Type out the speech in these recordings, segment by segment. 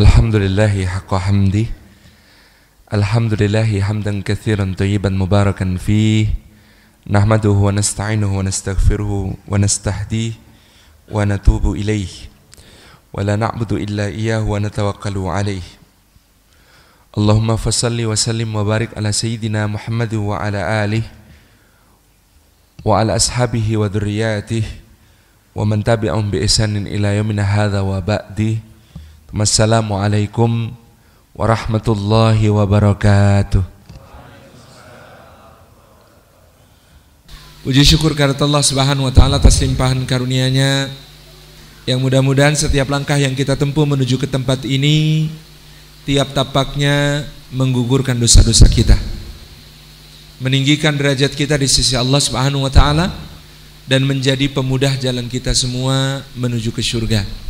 الحمد لله حق حمده الحمد لله حمدا كثيرا طيبا مباركا فيه. نحمده ونستعينه ونستغفره ونستهديه ونتوب إليه. ولا نعبد إلا إياه ونتوكل عليه. اللهم فصل وسلم وبارك على سيدنا محمد وعلى آله وعلى أصحابه وذرياته ومن تبعهم بإحسان إلى يومنا هذا وبعده Assalamualaikum warahmatullahi wabarakatuh. Puji syukur karena Allah Subhanahu wa taala atas limpahan karunia-Nya yang mudah-mudahan setiap langkah yang kita tempuh menuju ke tempat ini tiap tapaknya menggugurkan dosa-dosa kita. Meninggikan derajat kita di sisi Allah Subhanahu wa taala dan menjadi pemudah jalan kita semua menuju ke surga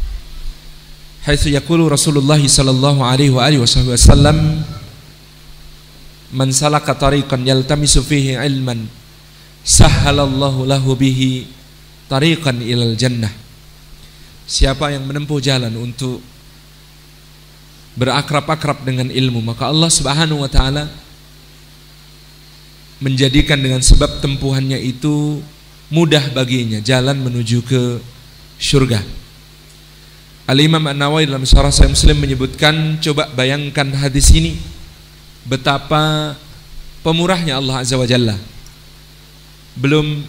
haitsu yaqulu Rasulullah sallallahu alaihi وآله وسلم wasallam man salaka tariqan فيه علما ilman الله له به tariqan ilal jannah. Siapa yang menempuh jalan untuk berakrab-akrab dengan ilmu maka Allah Subhanahu wa taala menjadikan dengan sebab tempuhannya itu mudah baginya jalan menuju ke surga Al-Imam An-Nawawi dalam syarah Sahih Muslim menyebutkan coba bayangkan hadis ini betapa pemurahnya Allah Azza wa Jalla. Belum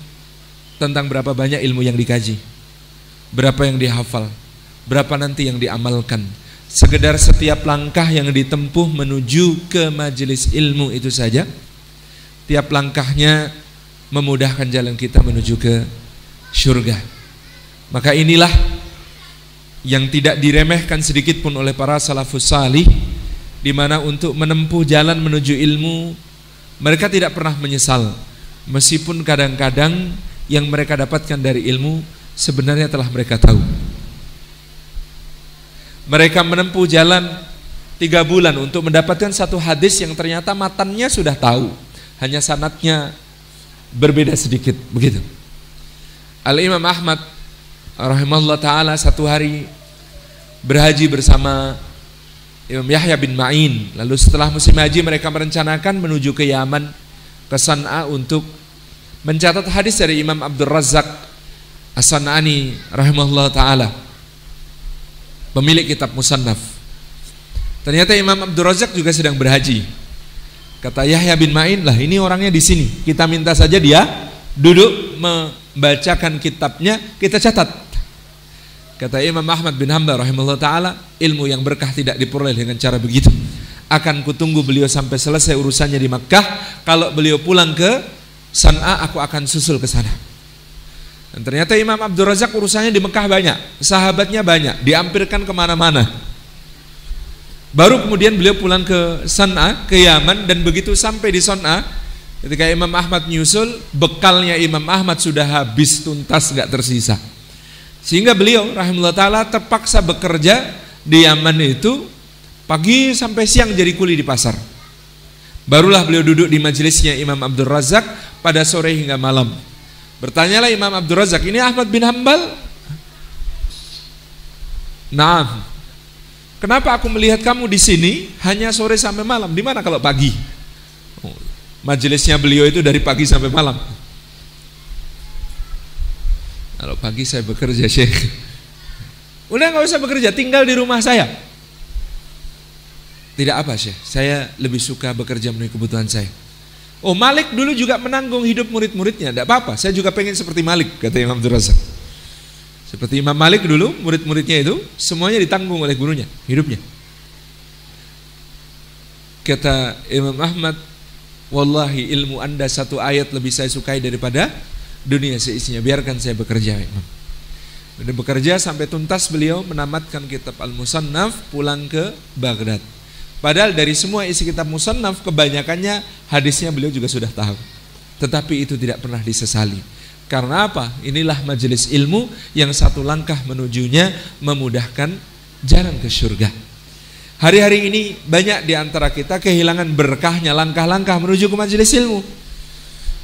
tentang berapa banyak ilmu yang dikaji, berapa yang dihafal, berapa nanti yang diamalkan. Sekedar setiap langkah yang ditempuh menuju ke majelis ilmu itu saja, tiap langkahnya memudahkan jalan kita menuju ke surga. Maka inilah yang tidak diremehkan sedikit pun oleh para salafus salih di mana untuk menempuh jalan menuju ilmu mereka tidak pernah menyesal. Meskipun kadang-kadang yang mereka dapatkan dari ilmu sebenarnya telah mereka tahu. Mereka menempuh jalan tiga bulan untuk mendapatkan satu hadis yang ternyata matannya sudah tahu. Hanya sanatnya berbeda sedikit begitu. Al Imam Ahmad rahimahullah taala satu hari berhaji bersama Imam Yahya bin Ma'in. Lalu setelah musim haji mereka merencanakan menuju ke Yaman ke San'a untuk mencatat hadis dari Imam Abdul Razak As-San'ani rahimahullah taala. Pemilik kitab Musannaf. Ternyata Imam Abdul Razak juga sedang berhaji. Kata Yahya bin Ma'in, lah ini orangnya di sini. Kita minta saja dia duduk membacakan kitabnya, kita catat. Kata Imam Ahmad bin Hanbal rahimahullah taala, ilmu yang berkah tidak diperoleh dengan cara begitu. Akan kutunggu beliau sampai selesai urusannya di Makkah. Kalau beliau pulang ke San'a, aku akan susul ke sana. Dan ternyata Imam Abdul Razak urusannya di Mekah banyak, sahabatnya banyak, diampirkan ke mana-mana. Baru kemudian beliau pulang ke San'a, ke Yaman, dan begitu sampai di San'a, ketika Imam Ahmad nyusul, bekalnya Imam Ahmad sudah habis tuntas, gak tersisa. Sehingga beliau rahimahullah taala terpaksa bekerja di Yaman itu pagi sampai siang jadi kuli di pasar. Barulah beliau duduk di majelisnya Imam Abdul Razak pada sore hingga malam. Bertanyalah Imam Abdul Razak, ini Ahmad bin Hambal? Nah, kenapa aku melihat kamu di sini hanya sore sampai malam? Di mana kalau pagi? Oh, majelisnya beliau itu dari pagi sampai malam. Kalau pagi saya bekerja Syekh. Udah nggak usah bekerja, tinggal di rumah saya. Tidak apa Syekh, saya lebih suka bekerja memenuhi kebutuhan saya. Oh Malik dulu juga menanggung hidup murid-muridnya, tidak apa-apa. Saya juga pengen seperti Malik, kata Imam Abdul. Seperti Imam Malik dulu, murid-muridnya itu semuanya ditanggung oleh gurunya, hidupnya. Kata Imam Ahmad, Wallahi ilmu anda satu ayat lebih saya sukai daripada dunia seisinya. Biarkan saya bekerja, Imam. Dan bekerja sampai tuntas beliau menamatkan kitab Al-Musannaf pulang ke Baghdad. Padahal dari semua isi kitab Musannaf kebanyakannya hadisnya beliau juga sudah tahu. Tetapi itu tidak pernah disesali. Karena apa? Inilah majelis ilmu yang satu langkah menujunya memudahkan jalan ke surga. Hari-hari ini banyak di antara kita kehilangan berkahnya langkah-langkah menuju ke majelis ilmu.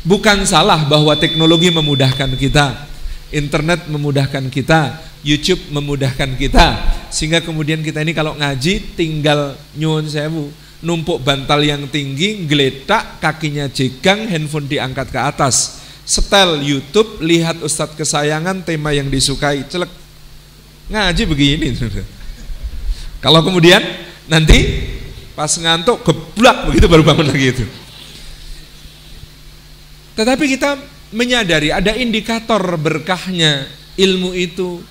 Bukan salah bahwa teknologi memudahkan kita, internet memudahkan kita, YouTube memudahkan kita. Sehingga kemudian kita ini kalau ngaji tinggal nyuwun sewu. Numpuk bantal yang tinggi geletak kakinya jegang handphone diangkat ke atas. Setel YouTube lihat ustadz kesayangan tema yang disukai celek. Ngaji begini. Kalau kemudian nanti pas ngantuk geblak begitu baru bangun lagi itu tetapi kita menyadari ada indikator berkahnya ilmu itu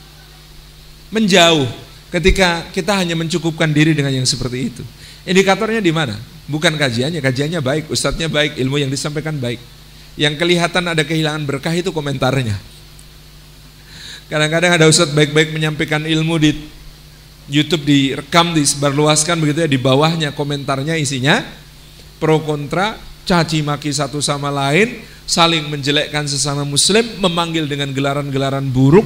menjauh ketika kita hanya mencukupkan diri dengan yang seperti itu. Indikatornya di mana? Bukan kajiannya, kajiannya baik, ustadznya baik, ilmu yang disampaikan baik. Yang kelihatan ada kehilangan berkah itu komentarnya. Kadang-kadang ada ustadz baik-baik menyampaikan ilmu di YouTube direkam, disebarluaskan begitu ya di bawahnya komentarnya isinya pro kontra, caci maki satu sama lain, saling menjelekkan sesama muslim, memanggil dengan gelaran-gelaran buruk,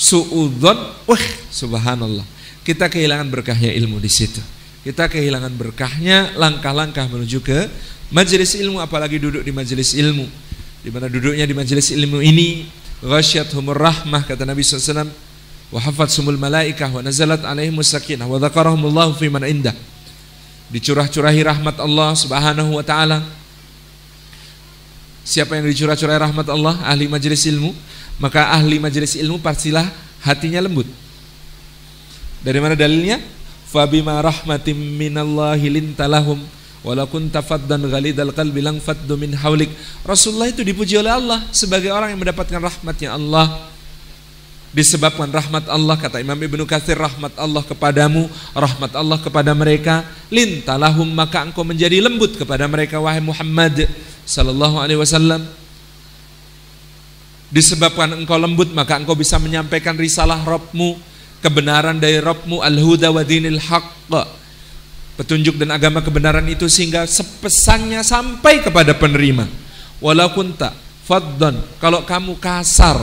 suudzon, wah subhanallah. Kita kehilangan berkahnya ilmu di situ. Kita kehilangan berkahnya langkah-langkah menuju ke majelis ilmu apalagi duduk di majelis ilmu. Di mana duduknya di majelis ilmu ini humur rahmah kata Nabi SAW wa sumul malaikah wa nazalat alaihim sakinah wa dzakarahumullahu fi man indah. Dicurah-curahi rahmat Allah Subhanahu wa taala. Siapa yang dicurah-curahi rahmat Allah? Ahli majelis ilmu maka ahli majelis ilmu pastilah hatinya lembut. Dari mana dalilnya? Fabima rahmatim minallahi lintalahum walau kunta faddan ghalidal qalbi lang faddu min haulik. Rasulullah itu dipuji oleh Allah sebagai orang yang mendapatkan rahmatnya Allah. Disebabkan rahmat Allah kata Imam Ibnu Katsir rahmat Allah kepadamu, rahmat Allah kepada mereka, lintalahum maka engkau menjadi lembut kepada mereka wahai Muhammad sallallahu alaihi wasallam disebabkan engkau lembut maka engkau bisa menyampaikan risalah Robmu kebenaran dari Robmu al-huda wa dinil petunjuk dan agama kebenaran itu sehingga sepesannya sampai kepada penerima. Walau kunta faddan kalau kamu kasar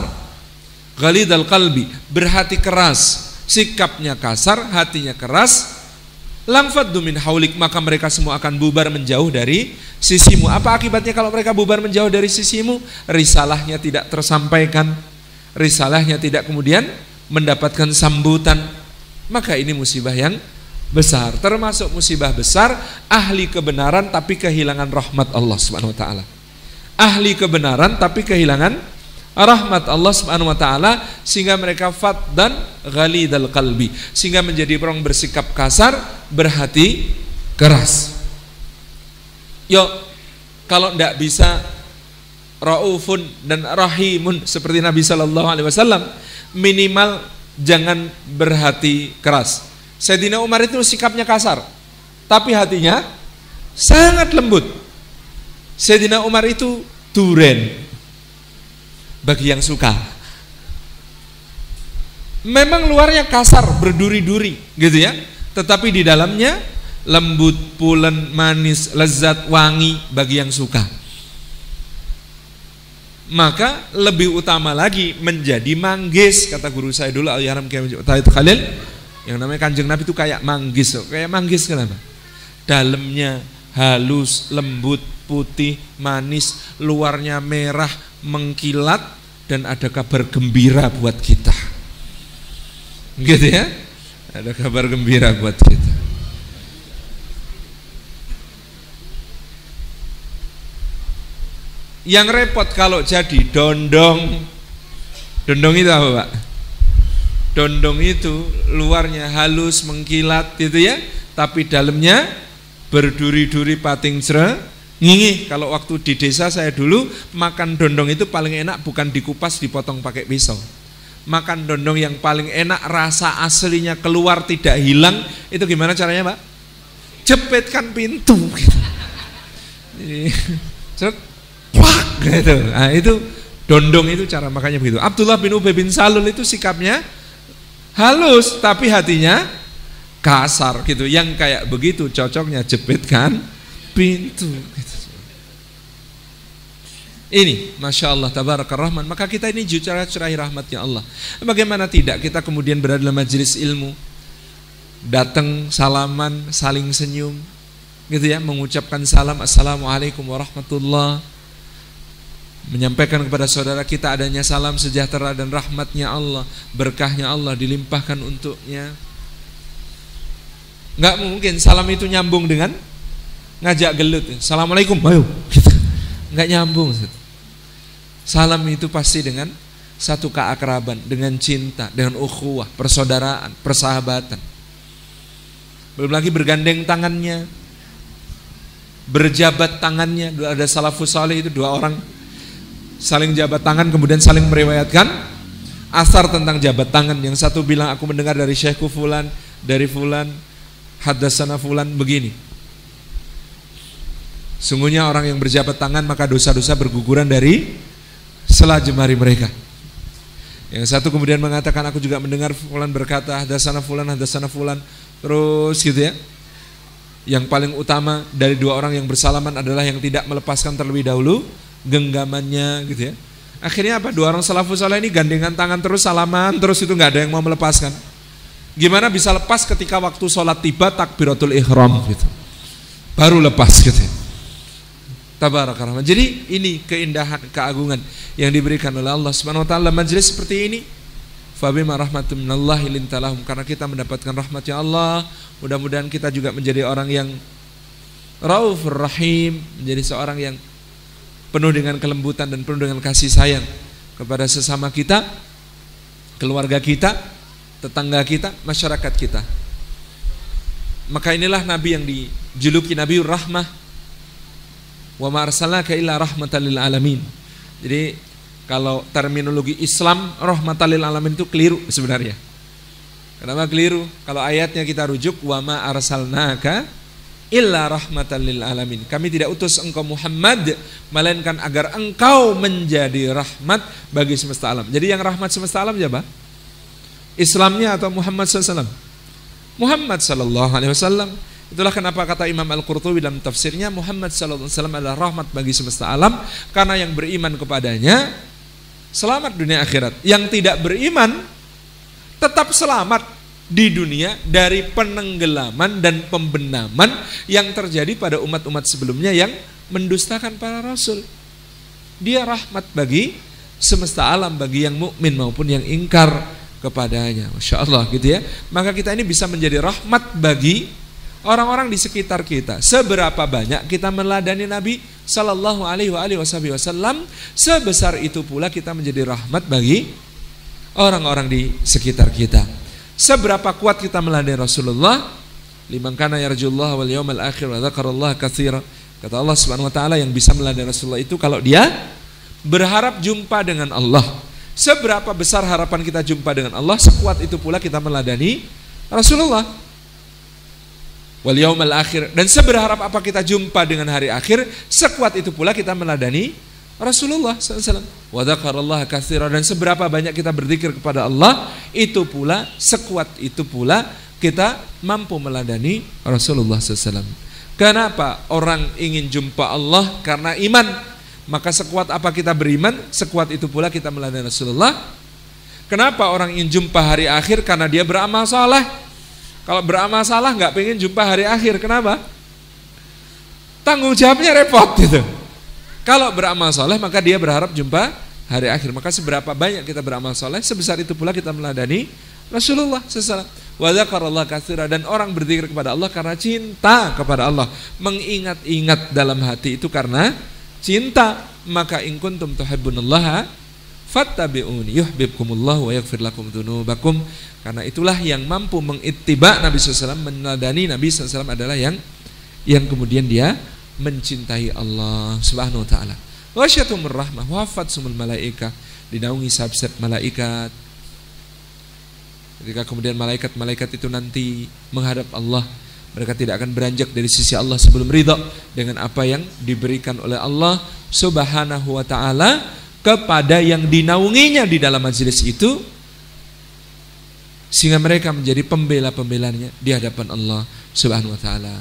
ghalidal qalbi berhati keras sikapnya kasar hatinya keras Langfat dumin haulik maka mereka semua akan bubar menjauh dari sisimu. Apa akibatnya kalau mereka bubar menjauh dari sisimu? Risalahnya tidak tersampaikan, risalahnya tidak kemudian mendapatkan sambutan. Maka ini musibah yang besar. Termasuk musibah besar ahli kebenaran tapi kehilangan rahmat Allah Subhanahu wa taala. Ahli kebenaran tapi kehilangan rahmat Allah Subhanahu wa taala sehingga mereka fat dan ghalidal qalbi sehingga menjadi orang bersikap kasar, berhati keras. Yuk, kalau tidak bisa raufun dan rahimun seperti Nabi Shallallahu alaihi wasallam, minimal jangan berhati keras. Sayyidina Umar itu sikapnya kasar, tapi hatinya sangat lembut. Sayyidina Umar itu duren, bagi yang suka. Memang luarnya kasar, berduri-duri, gitu ya. Tetapi di dalamnya lembut, pulen, manis, lezat, wangi bagi yang suka. Maka lebih utama lagi menjadi manggis kata guru saya dulu Al Yaram Khalil yang namanya Kanjeng Nabi itu kayak manggis, kayak manggis kenapa? Dalamnya halus, lembut, putih, manis, luarnya merah, mengkilat dan ada kabar gembira buat kita. Gitu ya? Ada kabar gembira buat kita. Yang repot kalau jadi dondong. Dondong itu apa, Pak? Dondong itu luarnya halus mengkilat gitu ya, tapi dalamnya berduri-duri pating cerah Ngingih kalau waktu di desa saya dulu makan dondong itu paling enak bukan dikupas dipotong pakai pisau. Makan dondong yang paling enak rasa aslinya keluar tidak hilang itu gimana caranya pak? Jepitkan pintu. Cet, gitu. Nah, itu dondong itu cara makannya begitu. Abdullah bin Ubay bin Salul itu sikapnya halus tapi hatinya kasar gitu. Yang kayak begitu cocoknya jepitkan pintu. Ini, Masya Allah, Tabaraka Rahman. Maka kita ini jucara cerahi rahmatnya Allah. Bagaimana tidak kita kemudian berada dalam majelis ilmu. Datang, salaman, saling senyum. Gitu ya, mengucapkan salam. Assalamualaikum warahmatullah. menyampaikan kepada saudara kita adanya salam sejahtera dan rahmatnya Allah, berkahnya Allah dilimpahkan untuknya. Nggak mungkin salam itu nyambung dengan ngajak gelut. Assalamualaikum, ayo. Nggak nyambung. Salam itu pasti dengan satu keakraban, dengan cinta, dengan ukhuwah, persaudaraan, persahabatan. Belum lagi bergandeng tangannya, berjabat tangannya. Ada salafus salih itu dua orang saling jabat tangan kemudian saling meriwayatkan asar tentang jabat tangan. Yang satu bilang aku mendengar dari Syekhku fulan, dari fulan, hadasana fulan begini. Sungguhnya orang yang berjabat tangan maka dosa-dosa berguguran dari selah jemari mereka. Yang satu kemudian mengatakan aku juga mendengar fulan berkata hadasana fulan, hadasana fulan. Terus gitu ya. Yang paling utama dari dua orang yang bersalaman adalah yang tidak melepaskan terlebih dahulu genggamannya gitu ya. Akhirnya apa? Dua orang salafus saleh ini gandengan tangan terus salaman terus itu nggak ada yang mau melepaskan. Gimana bisa lepas ketika waktu sholat tiba takbiratul ihram gitu. Baru lepas gitu. Ya. Tabarakallah. Jadi ini keindahan, keagungan yang diberikan oleh Allah Subhanahu wa taala majelis seperti ini. Fabima rahmatum minallahi lintalahum karena kita mendapatkan rahmatnya Allah, mudah-mudahan kita juga menjadi orang yang raufur rahim, menjadi seorang yang penuh dengan kelembutan dan penuh dengan kasih sayang kepada sesama kita, keluarga kita, tetangga kita, masyarakat kita. Maka inilah Nabi yang dijuluki Nabiur Rahmah wa ma arsalnaka illa rahmatan lil alamin. Jadi kalau terminologi Islam rahmatan lil alamin itu keliru sebenarnya. Kenapa keliru? Kalau ayatnya kita rujuk wa ma arsalnaka illa rahmatan lil alamin. Kami tidak utus engkau Muhammad melainkan agar engkau menjadi rahmat bagi semesta alam. Jadi yang rahmat semesta alam siapa? Islamnya atau Muhammad SAW? Muhammad sallallahu alaihi wasallam. Itulah kenapa kata Imam Al-Qurtubi dalam tafsirnya Muhammad wasallam adalah rahmat bagi semesta alam karena yang beriman kepadanya selamat dunia akhirat. Yang tidak beriman tetap selamat di dunia dari penenggelaman dan pembenaman yang terjadi pada umat-umat sebelumnya yang mendustakan para rasul. Dia rahmat bagi semesta alam bagi yang mukmin maupun yang ingkar kepadanya. Masya Allah gitu ya. Maka kita ini bisa menjadi rahmat bagi orang-orang di sekitar kita. Seberapa banyak kita meladani Nabi Sallallahu Alaihi Wasallam, sebesar itu pula kita menjadi rahmat bagi orang-orang di sekitar kita. Seberapa kuat kita meladeni Rasulullah? Liman kana yarjullah wal yawmal akhir wa katsira. Kata Allah Subhanahu wa taala yang bisa meladeni Rasulullah itu kalau dia berharap jumpa dengan Allah. Seberapa besar harapan kita jumpa dengan Allah, sekuat itu pula kita meladani Rasulullah. Wal akhir dan seberharap apa kita jumpa dengan hari akhir, sekuat itu pula kita meladani Rasulullah SAW. Wadakarolah kathira dan seberapa banyak kita berzikir kepada Allah, itu pula sekuat itu pula kita mampu meladani Rasulullah SAW. Kenapa orang ingin jumpa Allah karena iman? Maka sekuat apa kita beriman, sekuat itu pula kita meladani Rasulullah. Kenapa orang ingin jumpa hari akhir? Karena dia beramal salah. Kalau beramal salah nggak pengen jumpa hari akhir, kenapa? Tanggung jawabnya repot gitu. Kalau beramal soleh maka dia berharap jumpa hari akhir. Maka seberapa banyak kita beramal soleh, sebesar itu pula kita meladani Rasulullah SAW. Wadzakarallah katsira dan orang berzikir kepada Allah karena cinta kepada Allah. Mengingat-ingat dalam hati itu karena cinta. Maka in kuntum fattabi'uni yuhibbukumullah wa yaghfir lakum dzunubakum. Karena itulah yang mampu mengittiba Nabi SAW, meneladani Nabi SAW adalah yang yang kemudian dia mencintai Allah Subhanahu wa taala. Wasyatumur rahmah wafat sumul malaika dinaungi sabset malaikat. Ketika kemudian malaikat-malaikat itu nanti menghadap Allah, mereka tidak akan beranjak dari sisi Allah sebelum ridha dengan apa yang diberikan oleh Allah Subhanahu wa taala kepada yang dinaunginya di dalam majelis itu sehingga mereka menjadi pembela-pembelanya di hadapan Allah Subhanahu wa taala.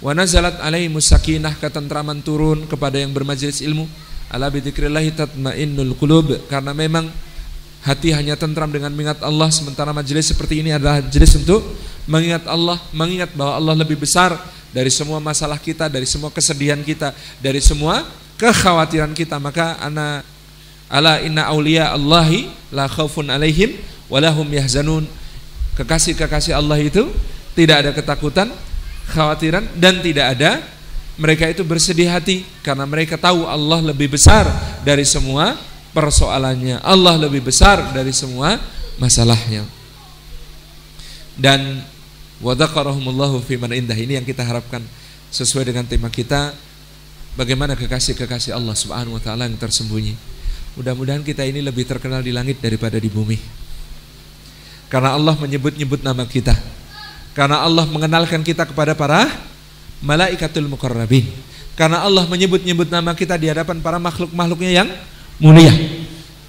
Wa nazalat alaihi musakinah ketentraman turun kepada yang bermajelis ilmu. Ala bidzikrillah tatmainnul qulub karena memang hati hanya tentram dengan mengingat Allah sementara majelis seperti ini adalah majelis untuk mengingat Allah, mengingat bahwa Allah lebih besar dari semua masalah kita, dari semua kesedihan kita, dari semua kekhawatiran kita. Maka ana Ala inna auliya Allahi la khaufun alaihim walahum yahzanun. Kekasih-kekasih Allah itu tidak ada ketakutan, khawatiran dan tidak ada mereka itu bersedih hati karena mereka tahu Allah lebih besar dari semua persoalannya. Allah lebih besar dari semua masalahnya. Dan wadzakarahumullahu fiman indah ini yang kita harapkan sesuai dengan tema kita bagaimana kekasih-kekasih Allah Subhanahu wa taala yang tersembunyi. Mudah-mudahan kita ini lebih terkenal di langit daripada di bumi. Karena Allah menyebut-nyebut nama kita. Karena Allah mengenalkan kita kepada para malaikatul mukarrabin. Karena Allah menyebut-nyebut nama kita di hadapan para makhluk-makhluknya yang mulia.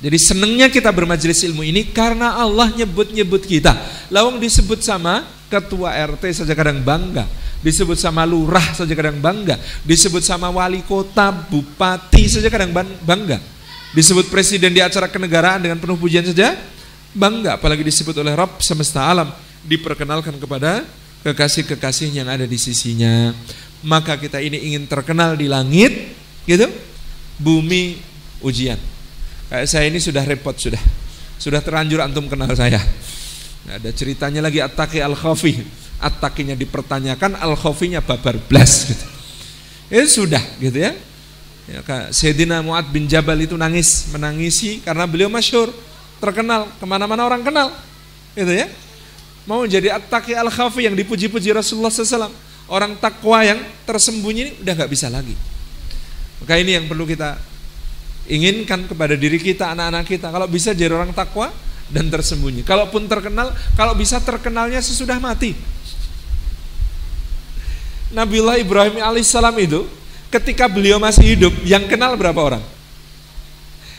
Jadi senangnya kita bermajelis ilmu ini karena Allah nyebut-nyebut kita. Lawang disebut sama ketua RT saja kadang bangga disebut sama lurah saja kadang bangga, disebut sama wali kota, bupati saja kadang bangga, disebut presiden di acara kenegaraan dengan penuh pujian saja bangga, apalagi disebut oleh Rob semesta alam, diperkenalkan kepada kekasih-kekasih yang ada di sisinya. Maka kita ini ingin terkenal di langit, gitu, bumi ujian. Kayak saya ini sudah repot sudah, sudah terlanjur antum kenal saya. Ada ceritanya lagi At-Taqi Al-Khafi At-taqinya dipertanyakan, al-khofinya babar blas gitu. Itu sudah gitu ya. Ya, Sayyidina Mu'ad bin Jabal itu nangis, menangisi karena beliau masyur, terkenal, ke mana-mana orang kenal, gitu ya. Mau jadi at-taqi al-khafi yang dipuji-puji Rasulullah SAW. Orang takwa yang tersembunyi ini udah nggak bisa lagi. Maka ini yang perlu kita inginkan kepada diri kita, anak-anak kita. Kalau bisa jadi orang takwa dan tersembunyi. Kalaupun terkenal, kalau bisa terkenalnya sesudah mati. Nabiullah Ibrahim alaihissalam itu ketika beliau masih hidup yang kenal berapa orang?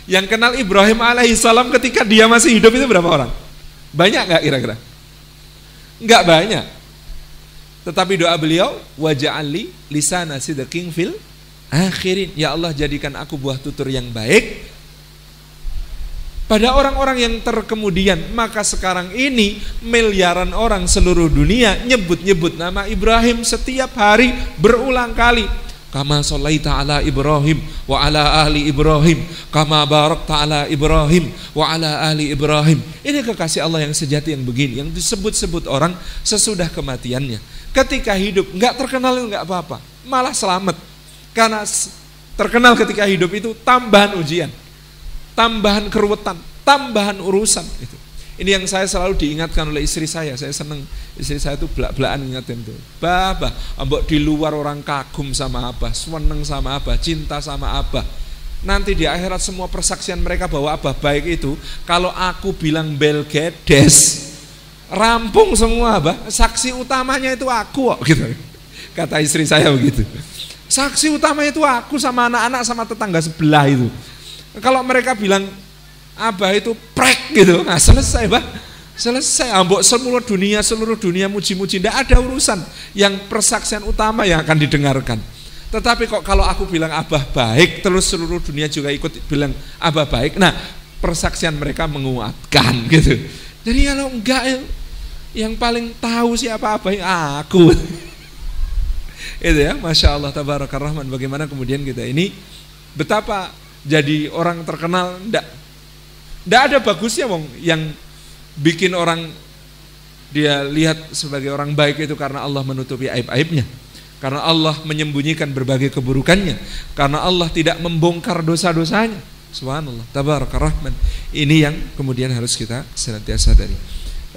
Yang kenal Ibrahim alaihissalam ketika dia masih hidup itu berapa orang? Banyak nggak kira-kira? Nggak banyak. Tetapi doa beliau waja'ali lisana sidqin fil akhirin. Ya Allah jadikan aku buah tutur yang baik pada orang-orang yang terkemudian maka sekarang ini miliaran orang seluruh dunia nyebut-nyebut nama Ibrahim setiap hari berulang kali kama sallaita ala Ibrahim wa ala ahli Ibrahim kama barakta ala Ibrahim wa ala ahli Ibrahim ini kekasih Allah yang sejati yang begini yang disebut-sebut orang sesudah kematiannya. Ketika hidup nggak terkenal nggak apa-apa malah selamat. Karena terkenal ketika hidup itu tambahan ujian tambahan keruwetan, tambahan urusan itu. Ini yang saya selalu diingatkan oleh istri saya. Saya senang istri saya itu belak-belakan ingatin tuh. Bah, bah, ambok di luar orang kagum sama apa, seneng sama apa, cinta sama apa. Nanti di akhirat semua persaksian mereka bahwa abah baik itu, kalau aku bilang belgedes, rampung semua abah. Saksi utamanya itu aku gitu. Kata istri saya begitu. Saksi utamanya itu aku sama anak-anak sama tetangga sebelah itu. Kalau mereka bilang Abah itu prek gitu, nah selesai bah, selesai. Ambok seluruh dunia, seluruh dunia muji-muji, tidak ada urusan yang persaksian utama yang akan didengarkan. Tetapi kok kalau aku bilang Abah baik, terus seluruh dunia juga ikut bilang Abah baik, nah persaksian mereka menguatkan gitu. Jadi kalau enggak yang paling tahu siapa Abah aku. itu ya, masya Allah, tabarakar rahman. Bagaimana kemudian kita ini betapa jadi orang terkenal ndak ndak ada bagusnya wong yang bikin orang dia lihat sebagai orang baik itu karena Allah menutupi aib-aibnya. Karena Allah menyembunyikan berbagai keburukannya. Karena Allah tidak membongkar dosa-dosanya. Subhanallah tabarakarrahman ini yang kemudian harus kita senantiasa dari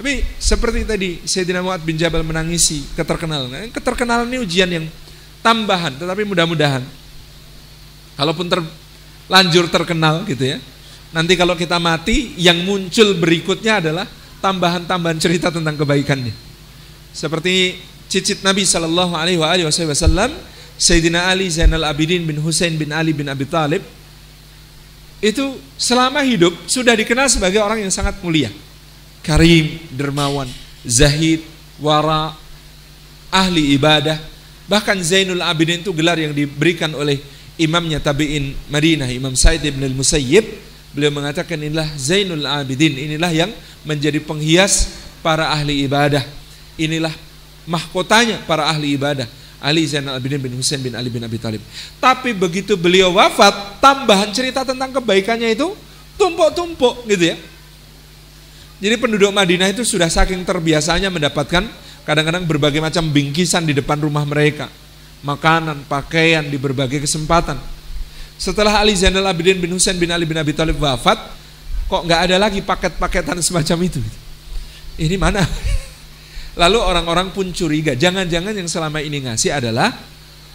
tapi seperti tadi Sayyidina Mu'ad bin Jabal menangisi keterkenalan keterkenalan ini ujian yang tambahan tetapi mudah-mudahan. Kalaupun ter, lanjur terkenal gitu ya. Nanti kalau kita mati, yang muncul berikutnya adalah tambahan-tambahan cerita tentang kebaikannya. Seperti cicit Nabi Shallallahu Alaihi Wasallam, Sayyidina Ali Zainal Abidin bin Husain bin Ali bin Abi Talib, itu selama hidup sudah dikenal sebagai orang yang sangat mulia, karim, dermawan, zahid, wara, ahli ibadah. Bahkan Zainul Abidin itu gelar yang diberikan oleh imamnya tabi'in Madinah Imam Said bin al-Musayyib beliau mengatakan inilah Zainul Abidin inilah yang menjadi penghias para ahli ibadah inilah mahkotanya para ahli ibadah Ali Zainal Abidin bin Husain bin Ali bin Abi Talib tapi begitu beliau wafat tambahan cerita tentang kebaikannya itu tumpuk-tumpuk gitu ya. Jadi penduduk Madinah itu sudah saking terbiasanya mendapatkan kadang-kadang berbagai macam bingkisan di depan rumah mereka. Makanan, pakaian di berbagai kesempatan. Setelah Ali Zainal Abidin bin Husain bin Ali bin Abi Thalib wafat, kok nggak ada lagi paket-paketan semacam itu? Ini mana? Lalu orang-orang pun curiga, jangan-jangan yang selama ini ngasih adalah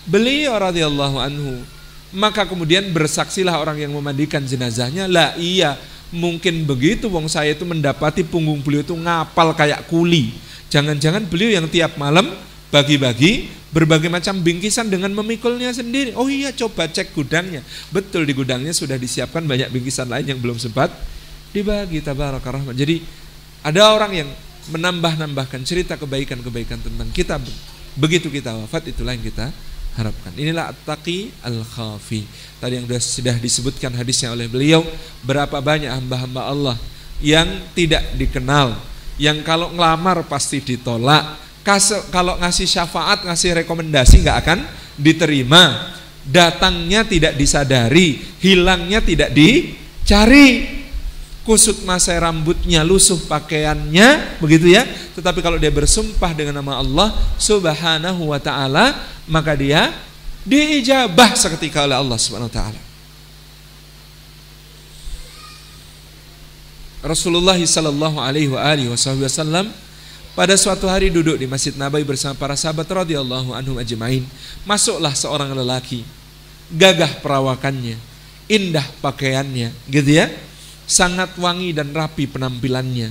beliau radhiyallahu anhu. Maka kemudian bersaksilah orang yang memandikan jenazahnya, lah iya, mungkin begitu wong saya itu mendapati punggung beliau itu ngapal kayak kuli. Jangan-jangan beliau yang tiap malam bagi-bagi berbagai macam bingkisan dengan memikulnya sendiri. Oh iya coba cek gudangnya. Betul di gudangnya sudah disiapkan banyak bingkisan lain yang belum sempat dibagi tabaraka rahmat. Jadi ada orang yang menambah-nambahkan cerita kebaikan-kebaikan tentang kita. Begitu kita wafat itulah yang kita harapkan. Inilah at-taqi al-khafi. Tadi yang sudah disebutkan hadisnya oleh beliau, berapa banyak hamba-hamba Allah yang tidak dikenal, yang kalau ngelamar pasti ditolak, kalau ngasih syafaat, ngasih rekomendasi nggak akan diterima, datangnya tidak disadari, hilangnya tidak dicari, kusut masa rambutnya, lusuh pakaiannya, begitu ya. Tetapi kalau dia bersumpah dengan nama Allah Subhanahu wa taala, maka dia diijabah seketika oleh Allah Subhanahu wa taala. Rasulullah sallallahu alaihi wa alihi wasallam pada suatu hari duduk di Masjid Nabawi bersama para sahabat radhiyallahu anhum ajmain. Masuklah seorang lelaki, gagah perawakannya, indah pakaiannya, gitu ya sangat wangi dan rapi penampilannya.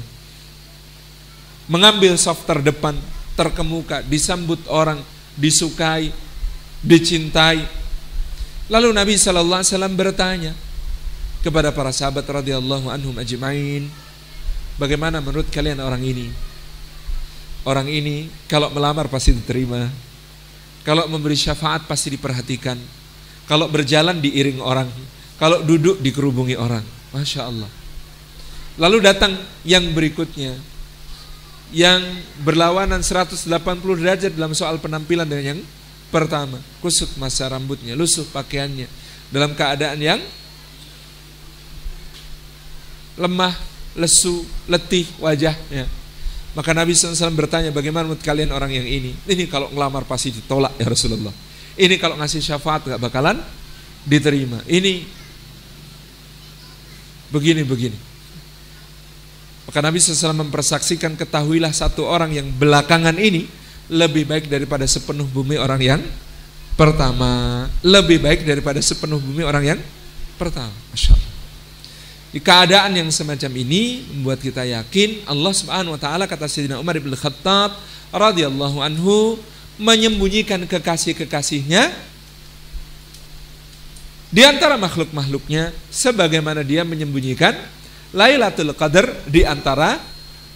Mengambil soft terdepan, terkemuka, disambut orang, disukai, dicintai. Lalu Nabi Shallallahu Alaihi Wasallam bertanya kepada para sahabat radhiyallahu anhum ajmain, bagaimana menurut kalian orang ini? Orang ini kalau melamar pasti diterima, kalau memberi syafaat pasti diperhatikan, kalau berjalan diiring orang, kalau duduk dikerubungi orang. Masya Allah. Lalu datang yang berikutnya yang berlawanan 180 derajat dalam soal penampilan dengan yang pertama. Kusut masa rambutnya, lusuh pakaiannya dalam keadaan yang lemah, lesu, letih wajahnya. Maka Nabi SAW bertanya bagaimana menurut kalian orang yang ini? Ini kalau ngelamar pasti ditolak ya Rasulullah. Ini kalau ngasih syafaat gak bakalan diterima. Ini begini-begini. Maka Nabi SAW mempersaksikan ketahuilah satu orang yang belakangan ini lebih baik daripada sepenuh bumi orang yang pertama. Lebih baik daripada sepenuh bumi orang yang pertama. Masya. Di keadaan yang semacam ini membuat kita yakin Allah Subhanahu wa taala kata Sayyidina Umar bin Khattab radhiyallahu anhu menyembunyikan kekasih-kekasihnya di antara makhluk-makhluknya sebagaimana dia menyembunyikan Lailatul Qadar di antara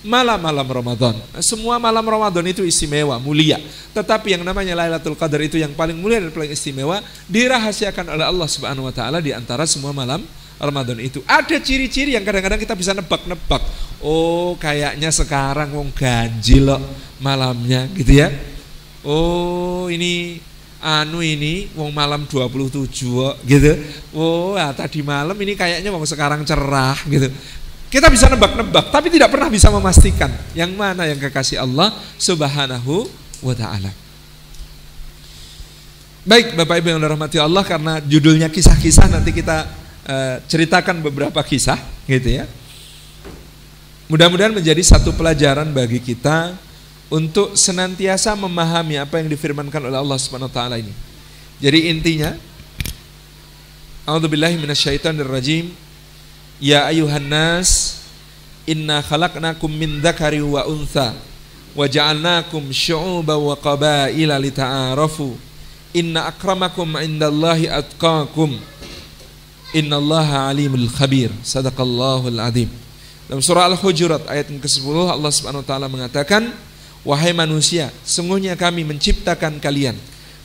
malam-malam Ramadan. Semua malam Ramadan itu istimewa, mulia. Tetapi yang namanya Lailatul Qadar itu yang paling mulia dan paling istimewa dirahasiakan oleh Allah Subhanahu wa taala di antara semua malam Ramadan itu. Ada ciri-ciri yang kadang-kadang kita bisa nebak-nebak. Oh, kayaknya sekarang wong ganjil loh malamnya gitu ya. Oh, ini anu ini wong malam 27 gitu. Oh, ya, tadi malam ini kayaknya wong sekarang cerah gitu. Kita bisa nebak-nebak tapi tidak pernah bisa memastikan yang mana yang kekasih Allah Subhanahu wa taala. Baik, Bapak Ibu yang dirahmati Allah karena judulnya kisah-kisah nanti kita uh, ceritakan beberapa kisah gitu ya. Mudah-mudahan menjadi satu pelajaran bagi kita untuk senantiasa memahami apa yang difirmankan oleh Allah Subhanahu wa taala ini. Jadi intinya A'udzubillahi minasyaitonirrajim. Ya ayuhan nas, inna khalaqnakum min dzakari wa untha wa ja'alnakum wa qabaila lita'arafu. Inna akramakum indallahi atqakum. Innallaha alimul khabir. Sadaqallahul azim. Dalam surah Al-Hujurat ayat yang ke-10 Allah Subhanahu wa taala mengatakan Wahai manusia, sungguhnya kami menciptakan kalian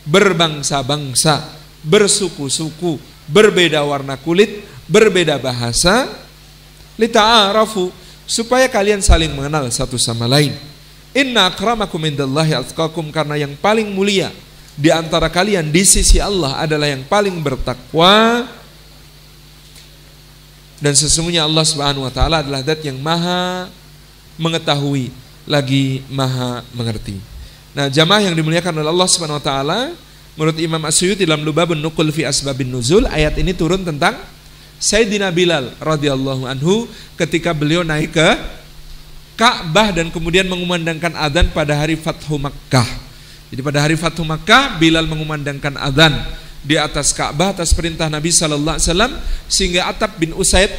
berbangsa-bangsa, bersuku-suku, berbeda warna kulit, berbeda bahasa, lita'arafu supaya kalian saling mengenal satu sama lain. Inna akramakum indallahi atqakum karena yang paling mulia di antara kalian di sisi Allah adalah yang paling bertakwa dan sesungguhnya Allah Subhanahu wa taala adalah zat yang maha mengetahui lagi maha mengerti. Nah, jamaah yang dimuliakan oleh Allah Subhanahu wa taala, menurut Imam Asyuyuti dalam Lubabun Nuqul fi Asbabin Nuzul, ayat ini turun tentang Sayyidina Bilal radhiyallahu anhu ketika beliau naik ke Ka'bah dan kemudian mengumandangkan adzan pada hari Fathu Makkah. Jadi pada hari Fathu Makkah Bilal mengumandangkan adzan di atas Ka'bah atas perintah Nabi Sallallahu Alaihi Wasallam sehingga Atab bin Usaid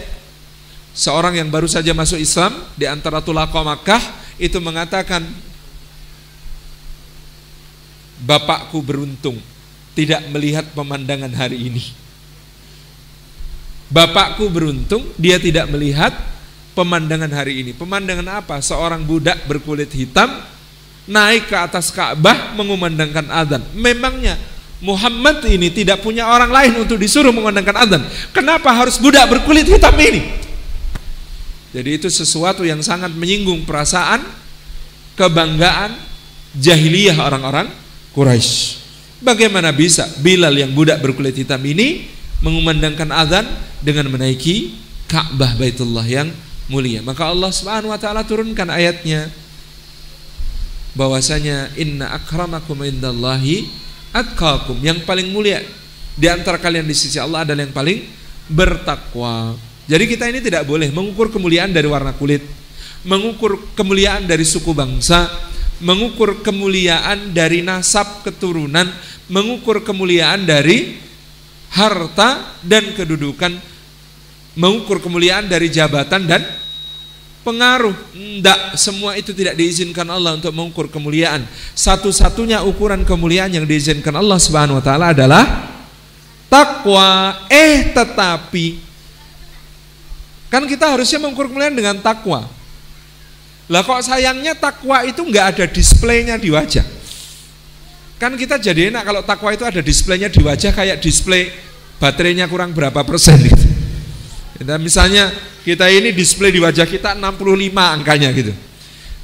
seorang yang baru saja masuk Islam di antara tulaqah Makkah itu mengatakan Bapakku beruntung tidak melihat pemandangan hari ini. Bapakku beruntung dia tidak melihat pemandangan hari ini. Pemandangan apa? Seorang budak berkulit hitam naik ke atas Ka'bah mengumandangkan adzan. Memangnya Muhammad ini tidak punya orang lain untuk disuruh mengandangkan adzan. Kenapa harus budak berkulit hitam ini? Jadi itu sesuatu yang sangat menyinggung perasaan kebanggaan jahiliyah orang-orang Quraisy. Bagaimana bisa Bilal yang budak berkulit hitam ini mengumandangkan adzan dengan menaiki Ka'bah Baitullah yang mulia. Maka Allah Subhanahu wa taala turunkan ayatnya bahwasanya inna akramakum indallahi atqakum yang paling mulia di antara kalian di sisi Allah adalah yang paling bertakwa. Jadi kita ini tidak boleh mengukur kemuliaan dari warna kulit, mengukur kemuliaan dari suku bangsa, mengukur kemuliaan dari nasab keturunan, mengukur kemuliaan dari harta dan kedudukan, mengukur kemuliaan dari jabatan dan pengaruh. Tidak, semua itu tidak diizinkan Allah untuk mengukur kemuliaan. Satu-satunya ukuran kemuliaan yang diizinkan Allah Subhanahu wa taala adalah takwa. Eh, tetapi kan kita harusnya mengukur kemuliaan dengan takwa. Lah kok sayangnya takwa itu nggak ada displaynya di wajah. Kan kita jadi enak kalau takwa itu ada displaynya di wajah kayak display baterainya kurang berapa persen gitu. Dan misalnya kita ini display di wajah kita 65 angkanya gitu.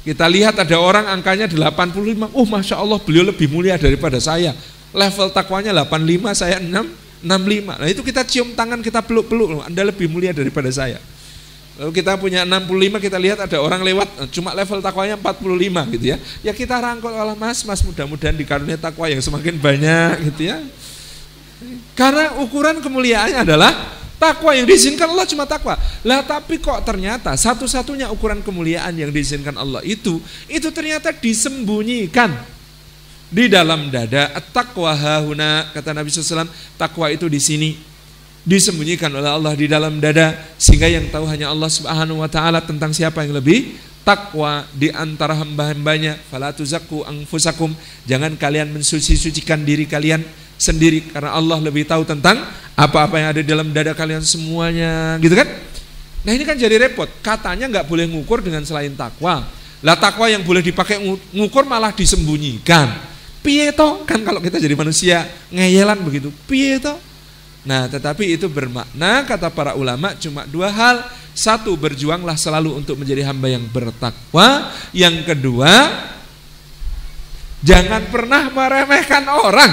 Kita lihat ada orang angkanya 85, oh Masya Allah beliau lebih mulia daripada saya. Level takwanya 85, saya 6, 65. Nah itu kita cium tangan, kita peluk-peluk, Anda lebih mulia daripada saya. Lalu kita punya 65, kita lihat ada orang lewat, cuma level takwanya 45 gitu ya. Ya kita rangkul, Allah mas, mas mudah-mudahan dikarunia takwa yang semakin banyak gitu ya. Karena ukuran kemuliaannya adalah Takwa yang diizinkan Allah cuma takwa. Lah tapi kok ternyata satu-satunya ukuran kemuliaan yang diizinkan Allah itu itu ternyata disembunyikan di dalam dada. Takwa hahuna kata Nabi SAW. Takwa itu di sini disembunyikan oleh Allah di dalam dada sehingga yang tahu hanya Allah Subhanahu Wa Taala tentang siapa yang lebih takwa di antara hamba-hambanya. Fala tuzakku angfusakum. Jangan kalian mensuci-sucikan diri kalian sendiri karena Allah lebih tahu tentang apa-apa yang ada dalam dada kalian semuanya, gitu kan? Nah ini kan jadi repot. Katanya nggak boleh ngukur dengan selain takwa. Lah takwa yang boleh dipakai ngukur malah disembunyikan. Piye kan kalau kita jadi manusia ngeyelan begitu. Piye Nah, tetapi itu bermakna kata para ulama cuma dua hal. Satu, berjuanglah selalu untuk menjadi hamba yang bertakwa. Yang kedua, jangan pernah meremehkan orang.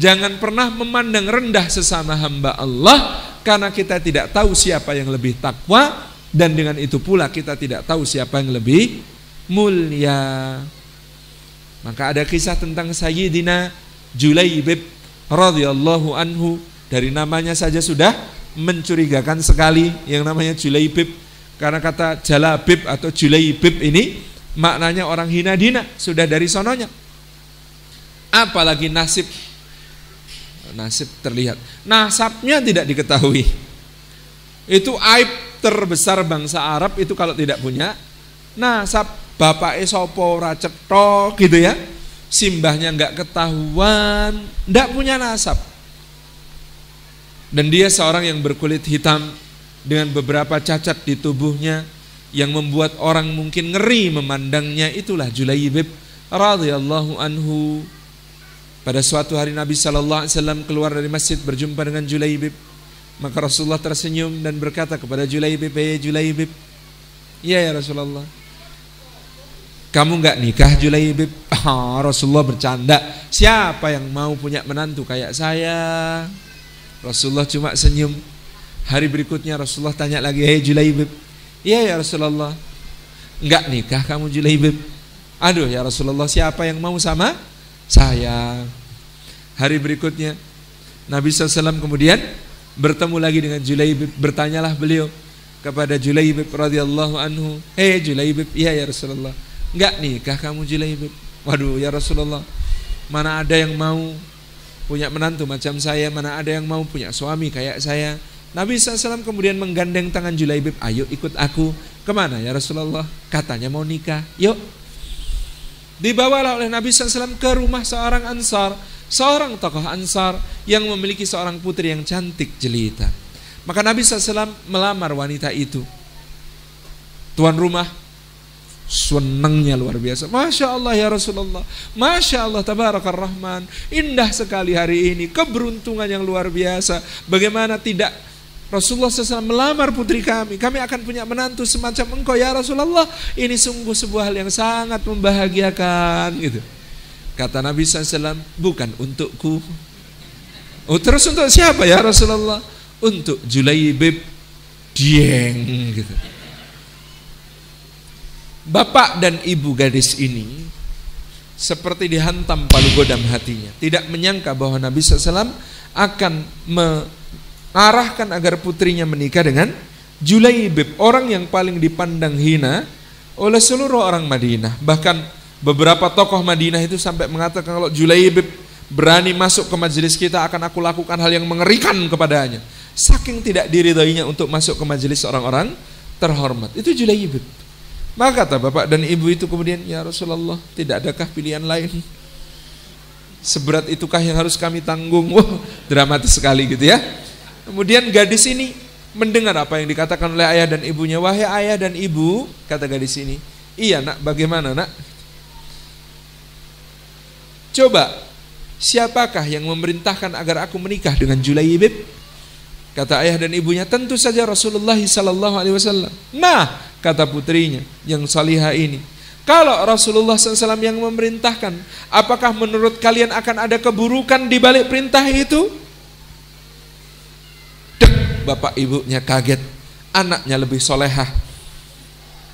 Jangan pernah memandang rendah sesama hamba Allah karena kita tidak tahu siapa yang lebih takwa dan dengan itu pula kita tidak tahu siapa yang lebih mulia. Maka ada kisah tentang Sayyidina Julaibib radhiyallahu anhu dari namanya saja sudah mencurigakan sekali yang namanya Julaibib karena kata Jalabib atau Julaibib ini maknanya orang hina dina sudah dari sononya. Apalagi nasib nasib terlihat. Nasabnya tidak diketahui. Itu aib terbesar bangsa Arab itu kalau tidak punya nasab. Bapak esopo racetto gitu ya. Simbahnya nggak ketahuan, nggak punya nasab. Dan dia seorang yang berkulit hitam dengan beberapa cacat di tubuhnya yang membuat orang mungkin ngeri memandangnya itulah Julaibib radhiyallahu anhu pada suatu hari Nabi Shallallahu Alaihi Wasallam keluar dari masjid berjumpa dengan Julaibib. Maka Rasulullah tersenyum dan berkata kepada Julaibib, "Ya Julaibib, ya ya Rasulullah, kamu nggak nikah Julaibib?" Oh, Rasulullah bercanda. Siapa yang mau punya menantu kayak saya? Rasulullah cuma senyum. Hari berikutnya Rasulullah tanya lagi, "Hei Julaibib." "Iya ya Rasulullah." "Enggak nikah kamu Julaibib?" "Aduh ya Rasulullah, siapa yang mau sama saya?" Hari berikutnya Nabi SAW kemudian bertemu lagi dengan Julaibib, bertanyalah beliau kepada Julaibib radhiyallahu anhu, "Hei Julaibib, iya ya Rasulullah." "Enggak nikah kamu Julaibib?" "Waduh ya Rasulullah, mana ada yang mau punya menantu macam saya, mana ada yang mau punya suami kayak saya?" Nabi SAW kemudian menggandeng tangan Julaibib, ayo ikut aku. Ke mana ya Rasulullah? Katanya mau nikah. Yuk. Dibawalah oleh Nabi SAW ke rumah seorang ansar. Seorang tokoh ansar yang memiliki seorang putri yang cantik jelita. Maka Nabi SAW melamar wanita itu. Tuan rumah senangnya luar biasa. Masya Allah ya Rasulullah. Masya Allah tabarakar rahman. Indah sekali hari ini. Keberuntungan yang luar biasa. Bagaimana tidak Rasulullah SAW melamar putri kami. Kami akan punya menantu semacam engkau ya Rasulullah. Ini sungguh sebuah hal yang sangat membahagiakan. Gitu. Kata Nabi SAW, bukan untukku. Oh, terus untuk siapa ya Rasulullah? Untuk Julaibib Dieng. Gitu. Bapak dan ibu gadis ini seperti dihantam palu godam hatinya. Tidak menyangka bahwa Nabi SAW akan arahkan agar putrinya menikah dengan Julaibib, orang yang paling dipandang hina oleh seluruh orang Madinah. Bahkan beberapa tokoh Madinah itu sampai mengatakan kalau Julaibib berani masuk ke majelis kita akan aku lakukan hal yang mengerikan kepadanya. Saking tidak diridhoinya untuk masuk ke majelis orang-orang terhormat. Itu Julaibib. Maka kata bapak dan ibu itu kemudian, ya Rasulullah, tidak adakah pilihan lain? Seberat itukah yang harus kami tanggung? Wah, dramatis sekali gitu ya. Kemudian gadis ini mendengar apa yang dikatakan oleh ayah dan ibunya. Wahai ayah dan ibu, kata gadis ini, iya nak, bagaimana nak? Coba, siapakah yang memerintahkan agar aku menikah dengan Julaibib? Kata ayah dan ibunya, tentu saja Rasulullah Wasallam. Nah, kata putrinya yang salihah ini, kalau Rasulullah SAW yang memerintahkan, apakah menurut kalian akan ada keburukan di balik perintah itu? Bapak ibunya kaget, anaknya lebih solehah,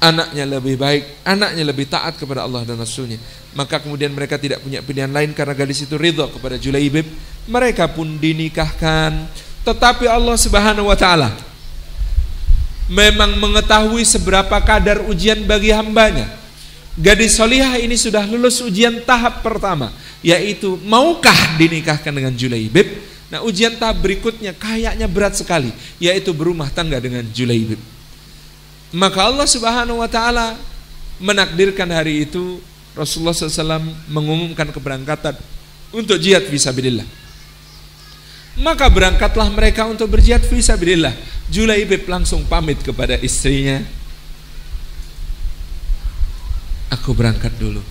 anaknya lebih baik, anaknya lebih taat kepada Allah dan Rasulnya. Maka kemudian mereka tidak punya pilihan lain karena gadis itu ridho kepada Julaibib. Mereka pun dinikahkan. Tetapi Allah subhanahu wa ta'ala memang mengetahui seberapa kadar ujian bagi hambanya. Gadis solihah ini sudah lulus ujian tahap pertama, yaitu maukah dinikahkan dengan Julaibib? Nah ujian tahap berikutnya kayaknya berat sekali Yaitu berumah tangga dengan Julaibib. Maka Allah subhanahu wa ta'ala Menakdirkan hari itu Rasulullah SAW mengumumkan keberangkatan Untuk jihad visabilillah Maka berangkatlah mereka untuk berjihad visabilillah Julaibib langsung pamit kepada istrinya. Aku berangkat dulu.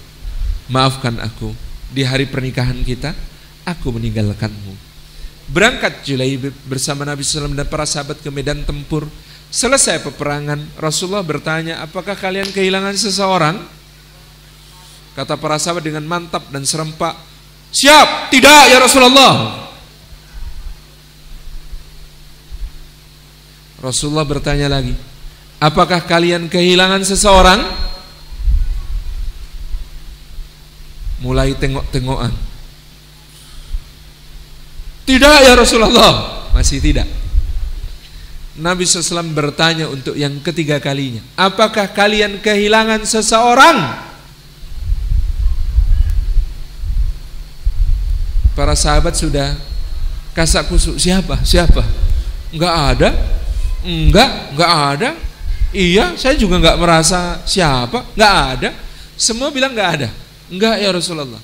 Maafkan aku Di hari pernikahan kita Aku meninggalkanmu Berangkat Julaibib bersama Nabi SAW dan para sahabat ke medan tempur. Selesai peperangan, Rasulullah bertanya, apakah kalian kehilangan seseorang? Kata para sahabat dengan mantap dan serempak, siap, tidak ya Rasulullah. Rasulullah bertanya lagi, apakah kalian kehilangan seseorang? Mulai tengok-tengokan. Tidak ya Rasulullah. Masih tidak. Nabi SAW bertanya untuk yang ketiga kalinya. Apakah kalian kehilangan seseorang? Para sahabat sudah kasak kusuk. Siapa? Siapa? Enggak ada. Enggak, enggak ada. Iya, saya juga enggak merasa siapa. Enggak ada. Semua bilang enggak ada. Enggak ya Rasulullah.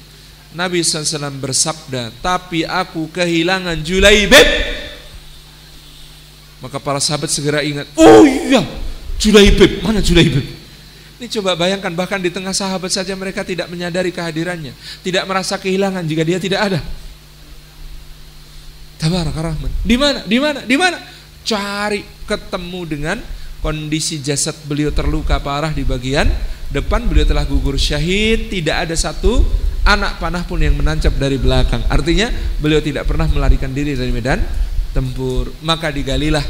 Nabi SAW bersabda, tapi aku kehilangan Julaibib. Maka para sahabat segera ingat, oh iya, Julaibib, mana Julaibib? Ini coba bayangkan, bahkan di tengah sahabat saja mereka tidak menyadari kehadirannya. Tidak merasa kehilangan jika dia tidak ada. Tabarak Rahman. Di mana? Di mana? Di mana? Cari ketemu dengan kondisi jasad beliau terluka parah di bagian depan beliau telah gugur syahid tidak ada satu anak panah pun yang menancap dari belakang. Artinya beliau tidak pernah melarikan diri dari medan tempur. Maka digalilah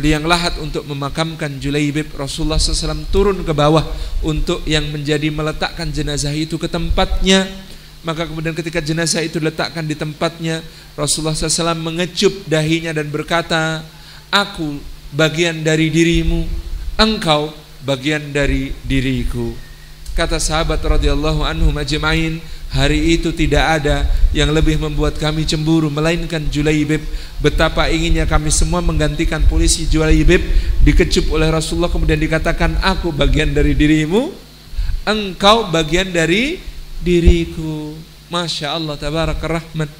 liang lahat untuk memakamkan Julaibib Rasulullah SAW turun ke bawah untuk yang menjadi meletakkan jenazah itu ke tempatnya maka kemudian ketika jenazah itu diletakkan di tempatnya Rasulullah SAW mengecup dahinya dan berkata aku bagian dari dirimu engkau bagian dari diriku kata sahabat radhiyallahu anhu majma'in Hari itu tidak ada yang lebih membuat kami cemburu melainkan Julaibib. Betapa inginnya kami semua menggantikan polisi Julaibib dikecup oleh Rasulullah kemudian dikatakan aku bagian dari dirimu, engkau bagian dari diriku. Masya Allah tabarak rahmat.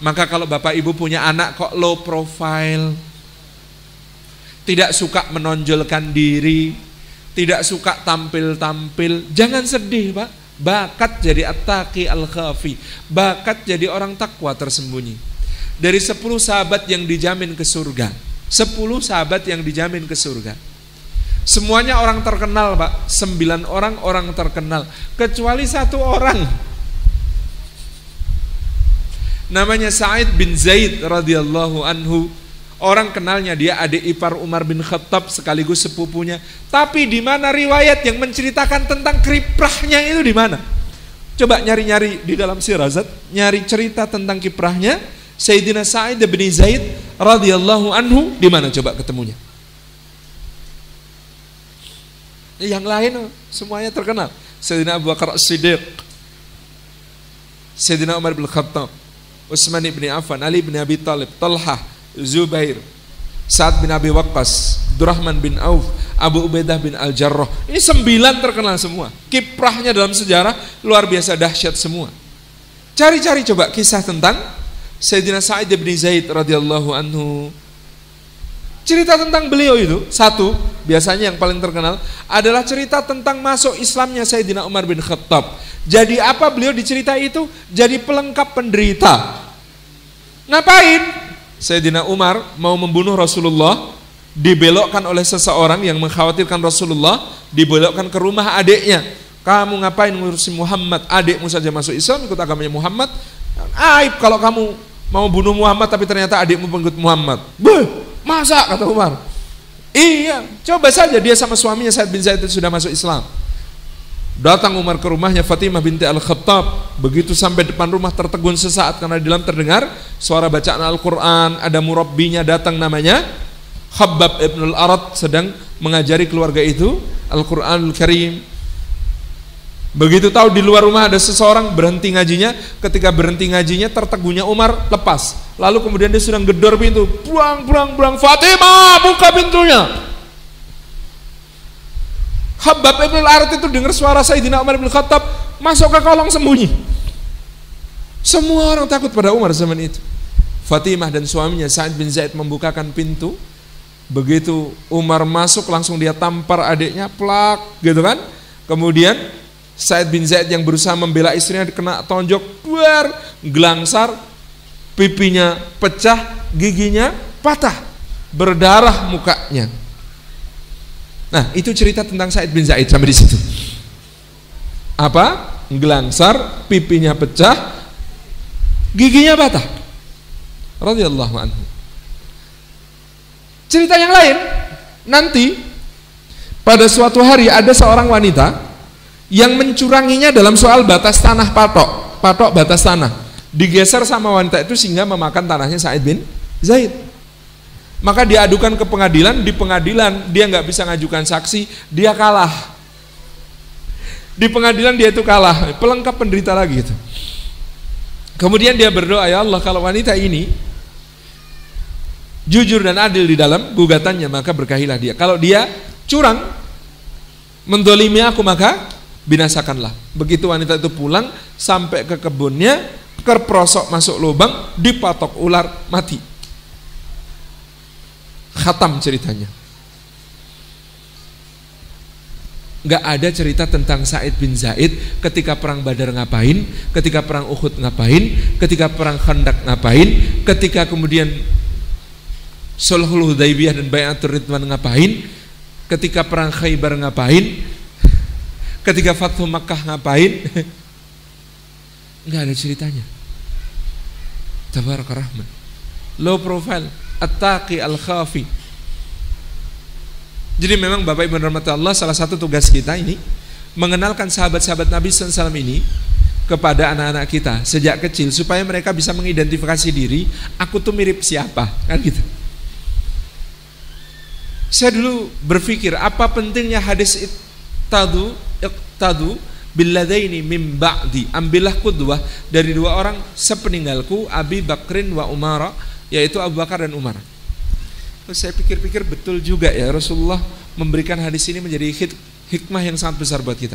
Maka kalau bapak ibu punya anak kok low profile, tidak suka menonjolkan diri, tidak suka tampil-tampil, jangan sedih pak Bakat jadi attaqi al-khafi. Bakat jadi orang takwa tersembunyi. Dari sepuluh sahabat yang dijamin ke surga. Sepuluh sahabat yang dijamin ke surga. Semuanya orang terkenal pak. Sembilan orang orang terkenal. Kecuali satu orang. Namanya Sa'id bin Zaid radhiyallahu anhu Orang kenalnya dia adik ipar Umar bin Khattab sekaligus sepupunya. Tapi di mana riwayat yang menceritakan tentang kiprahnya itu di mana? Coba nyari-nyari di dalam sirazat, nyari cerita tentang kiprahnya Sayyidina Sa'id bin Zaid radhiyallahu anhu di mana coba ketemunya? Yang lain semuanya terkenal. Sayyidina Abu Bakar As-Siddiq, Sayyidina Umar bin Khattab, Utsman bin Affan, Ali bin Abi Talib, Talhah, Zubair, Sa'ad bin Abi Waqqas, Abdurrahman bin Auf, Abu Ubaidah bin Al-Jarrah. Ini sembilan terkenal semua. Kiprahnya dalam sejarah luar biasa dahsyat semua. Cari-cari coba kisah tentang Sayyidina Sa'id bin Zaid radhiyallahu anhu. Cerita tentang beliau itu satu, biasanya yang paling terkenal adalah cerita tentang masuk Islamnya Sayyidina Umar bin Khattab. Jadi apa beliau diceritai itu? Jadi pelengkap penderita. Ngapain? Sayyidina Umar mau membunuh Rasulullah dibelokkan oleh seseorang yang mengkhawatirkan Rasulullah dibelokkan ke rumah adiknya. Kamu ngapain ngurusin Muhammad? Adikmu saja masuk Islam ikut agamanya Muhammad. Aib kalau kamu mau bunuh Muhammad tapi ternyata adikmu pengikut Muhammad. Buh, masa? Kata Umar. Iya coba saja dia sama suaminya Said bin Zaid sudah masuk Islam Datang Umar ke rumahnya Fatimah binti Al-Khattab. Begitu sampai depan rumah tertegun sesaat karena di dalam terdengar suara bacaan Al-Quran. Ada murabbinya datang namanya Khabbab ibn al-Arad sedang mengajari keluarga itu Al-Quranul Karim. Begitu tahu di luar rumah ada seseorang berhenti ngajinya, ketika berhenti ngajinya tertegunnya Umar lepas. Lalu kemudian dia sedang gedor pintu, buang, buang, buang, Fatimah buka pintunya. Habab ibn al-Arat itu dengar suara Sayyidina Umar bin Khattab masuk ke kolong sembunyi. Semua orang takut pada Umar zaman itu. Fatimah dan suaminya Sa'id bin Zaid membukakan pintu. Begitu Umar masuk langsung dia tampar adiknya plak gitu kan. Kemudian Sa'id bin Zaid yang berusaha membela istrinya kena tonjok buar, gelangsar, pipinya pecah, giginya patah, berdarah mukanya. Nah, itu cerita tentang Said bin Zaid sampai di situ. Apa? Gelangsar, pipinya pecah, giginya patah. Radhiyallahu anhu. Cerita yang lain, nanti pada suatu hari ada seorang wanita yang mencuranginya dalam soal batas tanah patok, patok batas tanah. Digeser sama wanita itu sehingga memakan tanahnya Said bin Zaid. Maka diadukan ke pengadilan, di pengadilan dia nggak bisa ngajukan saksi, dia kalah. Di pengadilan dia itu kalah, pelengkap penderita lagi itu. Kemudian dia berdoa, ya Allah kalau wanita ini jujur dan adil di dalam gugatannya, maka berkahilah dia. Kalau dia curang, mendolimi aku, maka binasakanlah. Begitu wanita itu pulang, sampai ke kebunnya, kerprosok masuk lubang, dipatok ular, mati khatam ceritanya. Gak ada cerita tentang Said bin Zaid ketika perang Badar ngapain, ketika perang Uhud ngapain, ketika perang Khandak ngapain, ketika kemudian Sulhul Hudaybiyah dan Bayatul Ridwan ngapain, ketika perang Khaybar ngapain, ketika Fathu Makkah ngapain. Gak ada ceritanya. Tabarak Rahman. Low profile. At-taqi al-khafi Jadi memang Bapak Ibu rahmat Allah salah satu tugas kita ini mengenalkan sahabat-sahabat Nabi SAW ini kepada anak-anak kita sejak kecil supaya mereka bisa mengidentifikasi diri aku tuh mirip siapa kan gitu. Saya dulu berpikir apa pentingnya hadis tadu tadu billadaini min ba'di ambillah kudwah dari dua orang sepeninggalku Abi Bakrin wa Umar yaitu Abu Bakar dan Umar Terus saya pikir-pikir betul juga ya Rasulullah memberikan hadis ini menjadi hik hikmah yang sangat besar buat kita.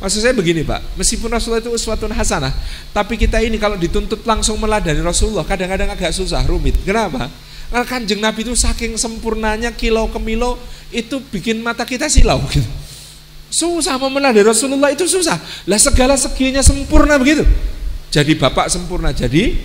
Maksud saya begini Pak, meskipun Rasulullah itu uswatun hasanah, tapi kita ini kalau dituntut langsung meladani Rasulullah kadang-kadang agak susah, rumit. Kenapa? Karena kanjeng Nabi itu saking sempurnanya kilau ke milo itu bikin mata kita silau gitu. Susah mau Rasulullah itu susah. Lah segala seginya sempurna begitu. Jadi bapak sempurna, jadi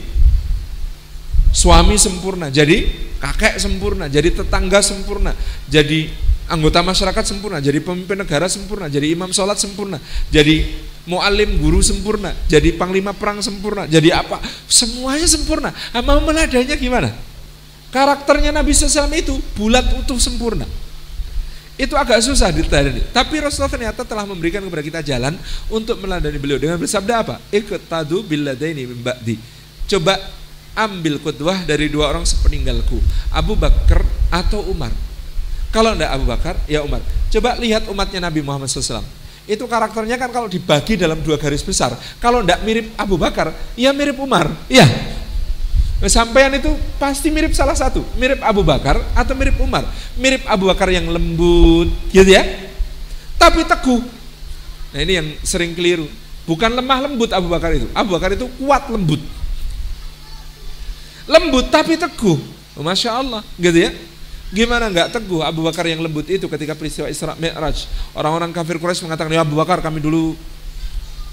suami sempurna, jadi kakek sempurna, jadi tetangga sempurna, jadi anggota masyarakat sempurna, jadi pemimpin negara sempurna, jadi imam sholat sempurna, jadi mualim guru sempurna, jadi panglima perang sempurna, jadi apa? Semuanya sempurna. Mau meladanya gimana? Karakternya Nabi SAW itu bulat utuh sempurna. Itu agak susah diteladani. Tapi Rasulullah ternyata telah memberikan kepada kita jalan untuk meladani beliau dengan bersabda apa? Ikut tadu billadaini ba'di. Coba ambil kudwah dari dua orang sepeninggalku Abu Bakar atau Umar kalau tidak Abu Bakar ya Umar coba lihat umatnya Nabi Muhammad SAW itu karakternya kan kalau dibagi dalam dua garis besar kalau tidak mirip Abu Bakar ya mirip Umar ya Sampean itu pasti mirip salah satu, mirip Abu Bakar atau mirip Umar. Mirip Abu Bakar yang lembut, gitu ya. Tapi teguh. Nah ini yang sering keliru. Bukan lemah lembut Abu Bakar itu. Abu Bakar itu kuat lembut lembut tapi teguh. Masya Allah. Gitu ya? Gimana nggak teguh Abu Bakar yang lembut itu ketika peristiwa Isra Mi'raj? Orang-orang kafir Quraisy mengatakan ya Abu Bakar kami dulu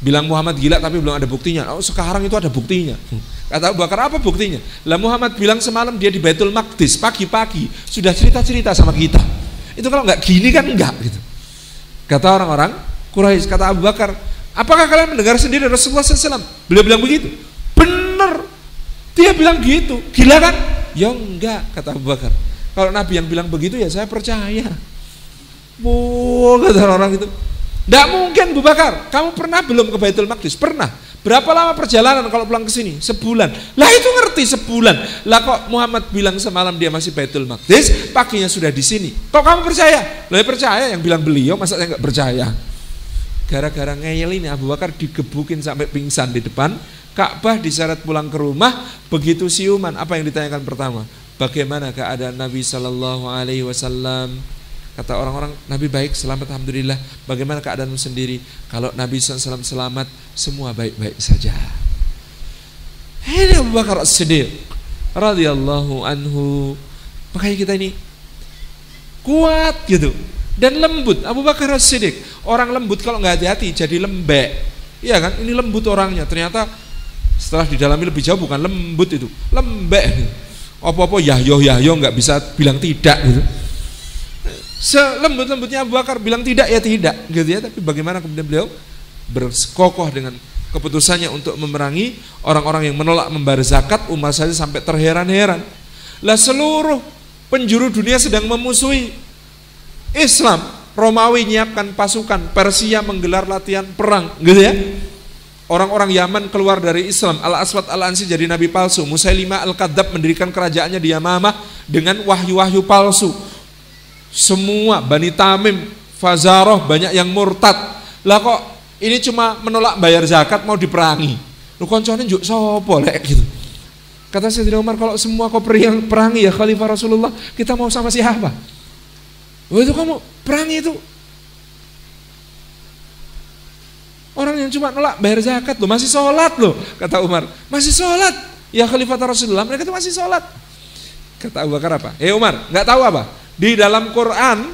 bilang Muhammad gila tapi belum ada buktinya. Oh sekarang itu ada buktinya. Kata Abu Bakar apa buktinya? Lah Muhammad bilang semalam dia di Baitul Maqdis pagi-pagi sudah cerita-cerita sama kita. Itu kalau nggak gini kan enggak gitu. Kata orang-orang Quraisy kata Abu Bakar apakah kalian mendengar sendiri Rasulullah SAW beliau bilang begitu dia bilang gitu, gila kan? Ya enggak, kata Abu Bakar. Kalau Nabi yang bilang begitu ya saya percaya. Wow, kata orang itu. Tidak mungkin Abu Bakar, kamu pernah belum ke Baitul Maqdis? Pernah. Berapa lama perjalanan kalau pulang ke sini? Sebulan. Lah itu ngerti sebulan. Lah kok Muhammad bilang semalam dia masih Baitul Maqdis, paginya sudah di sini. Kok kamu percaya? Lah ya percaya yang bilang beliau, masa saya nggak percaya? Gara-gara ngeyel ini Abu Bakar digebukin sampai pingsan di depan Ka'bah diseret pulang ke rumah, begitu siuman, apa yang ditanyakan pertama? Bagaimana keadaan Nabi Shallallahu Alaihi Wasallam? Kata orang-orang, Nabi baik, selamat, alhamdulillah. Bagaimana keadaanmu sendiri? Kalau Nabi SAW selamat, semua baik-baik saja. Ini Abu Bakar As-Siddiq radhiyallahu anhu. Makanya kita ini kuat gitu dan lembut. Abu Bakar As-Siddiq orang lembut kalau nggak hati-hati jadi lembek. Iya kan? Ini lembut orangnya. Ternyata setelah didalami lebih jauh bukan lembut itu, lembek. Apa-apa yahyo yahyo nggak bisa bilang tidak gitu. Selembut-lembutnya Abu Bakar bilang tidak ya tidak gitu ya, tapi bagaimana kemudian beliau berkokoh dengan keputusannya untuk memerangi orang-orang yang menolak membayar zakat umat saja sampai terheran-heran. Lah seluruh penjuru dunia sedang memusuhi Islam. Romawi menyiapkan pasukan, Persia menggelar latihan perang, gitu ya. Orang-orang Yaman keluar dari Islam. Al-Aswad Al-Ansi jadi nabi palsu. Musailimah Al-Kadzab mendirikan kerajaannya di Yamamah dengan wahyu-wahyu palsu. Semua Bani Tamim, Fazaroh banyak yang murtad. Lah kok ini cuma menolak bayar zakat mau diperangi. Lu koncone juk sopo lek gitu. Kata Sayyidina Umar kalau semua kau perangi ya Khalifah Rasulullah, kita mau sama siapa? Oh itu kamu perangi itu Orang yang cuma nolak bayar zakat loh, masih sholat loh, kata Umar. Masih sholat. Ya Khalifah Rasulullah, mereka itu masih sholat. Kata Abu Bakar apa? Eh Umar, nggak tahu apa? Di dalam Quran,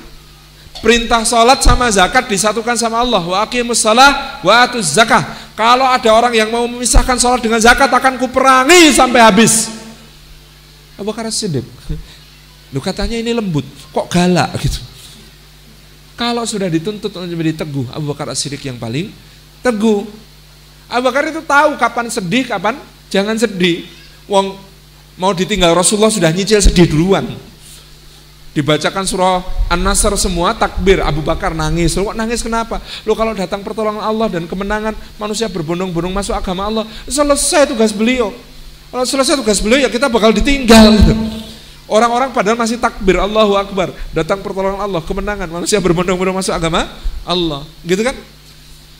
perintah sholat sama zakat disatukan sama Allah. Wa aqimus salah wa atuz zakah. Kalau ada orang yang mau memisahkan sholat dengan zakat, akan kuperangi sampai habis. Abu Bakar Siddiq. Lu katanya ini lembut, kok galak gitu. Kalau sudah dituntut untuk menjadi teguh, Abu Bakar Siddiq yang paling teguh. Abu Bakar itu tahu kapan sedih, kapan jangan sedih. Wong mau ditinggal Rasulullah sudah nyicil sedih duluan. Dibacakan surah An-Nasr semua takbir, Abu Bakar nangis. Lo nangis kenapa? Lo kalau datang pertolongan Allah dan kemenangan manusia berbondong-bondong masuk agama Allah, selesai tugas beliau. Kalau selesai tugas beliau ya kita bakal ditinggal. Orang-orang padahal masih takbir Allahu Akbar, datang pertolongan Allah, kemenangan, manusia berbondong-bondong masuk agama Allah. Gitu kan?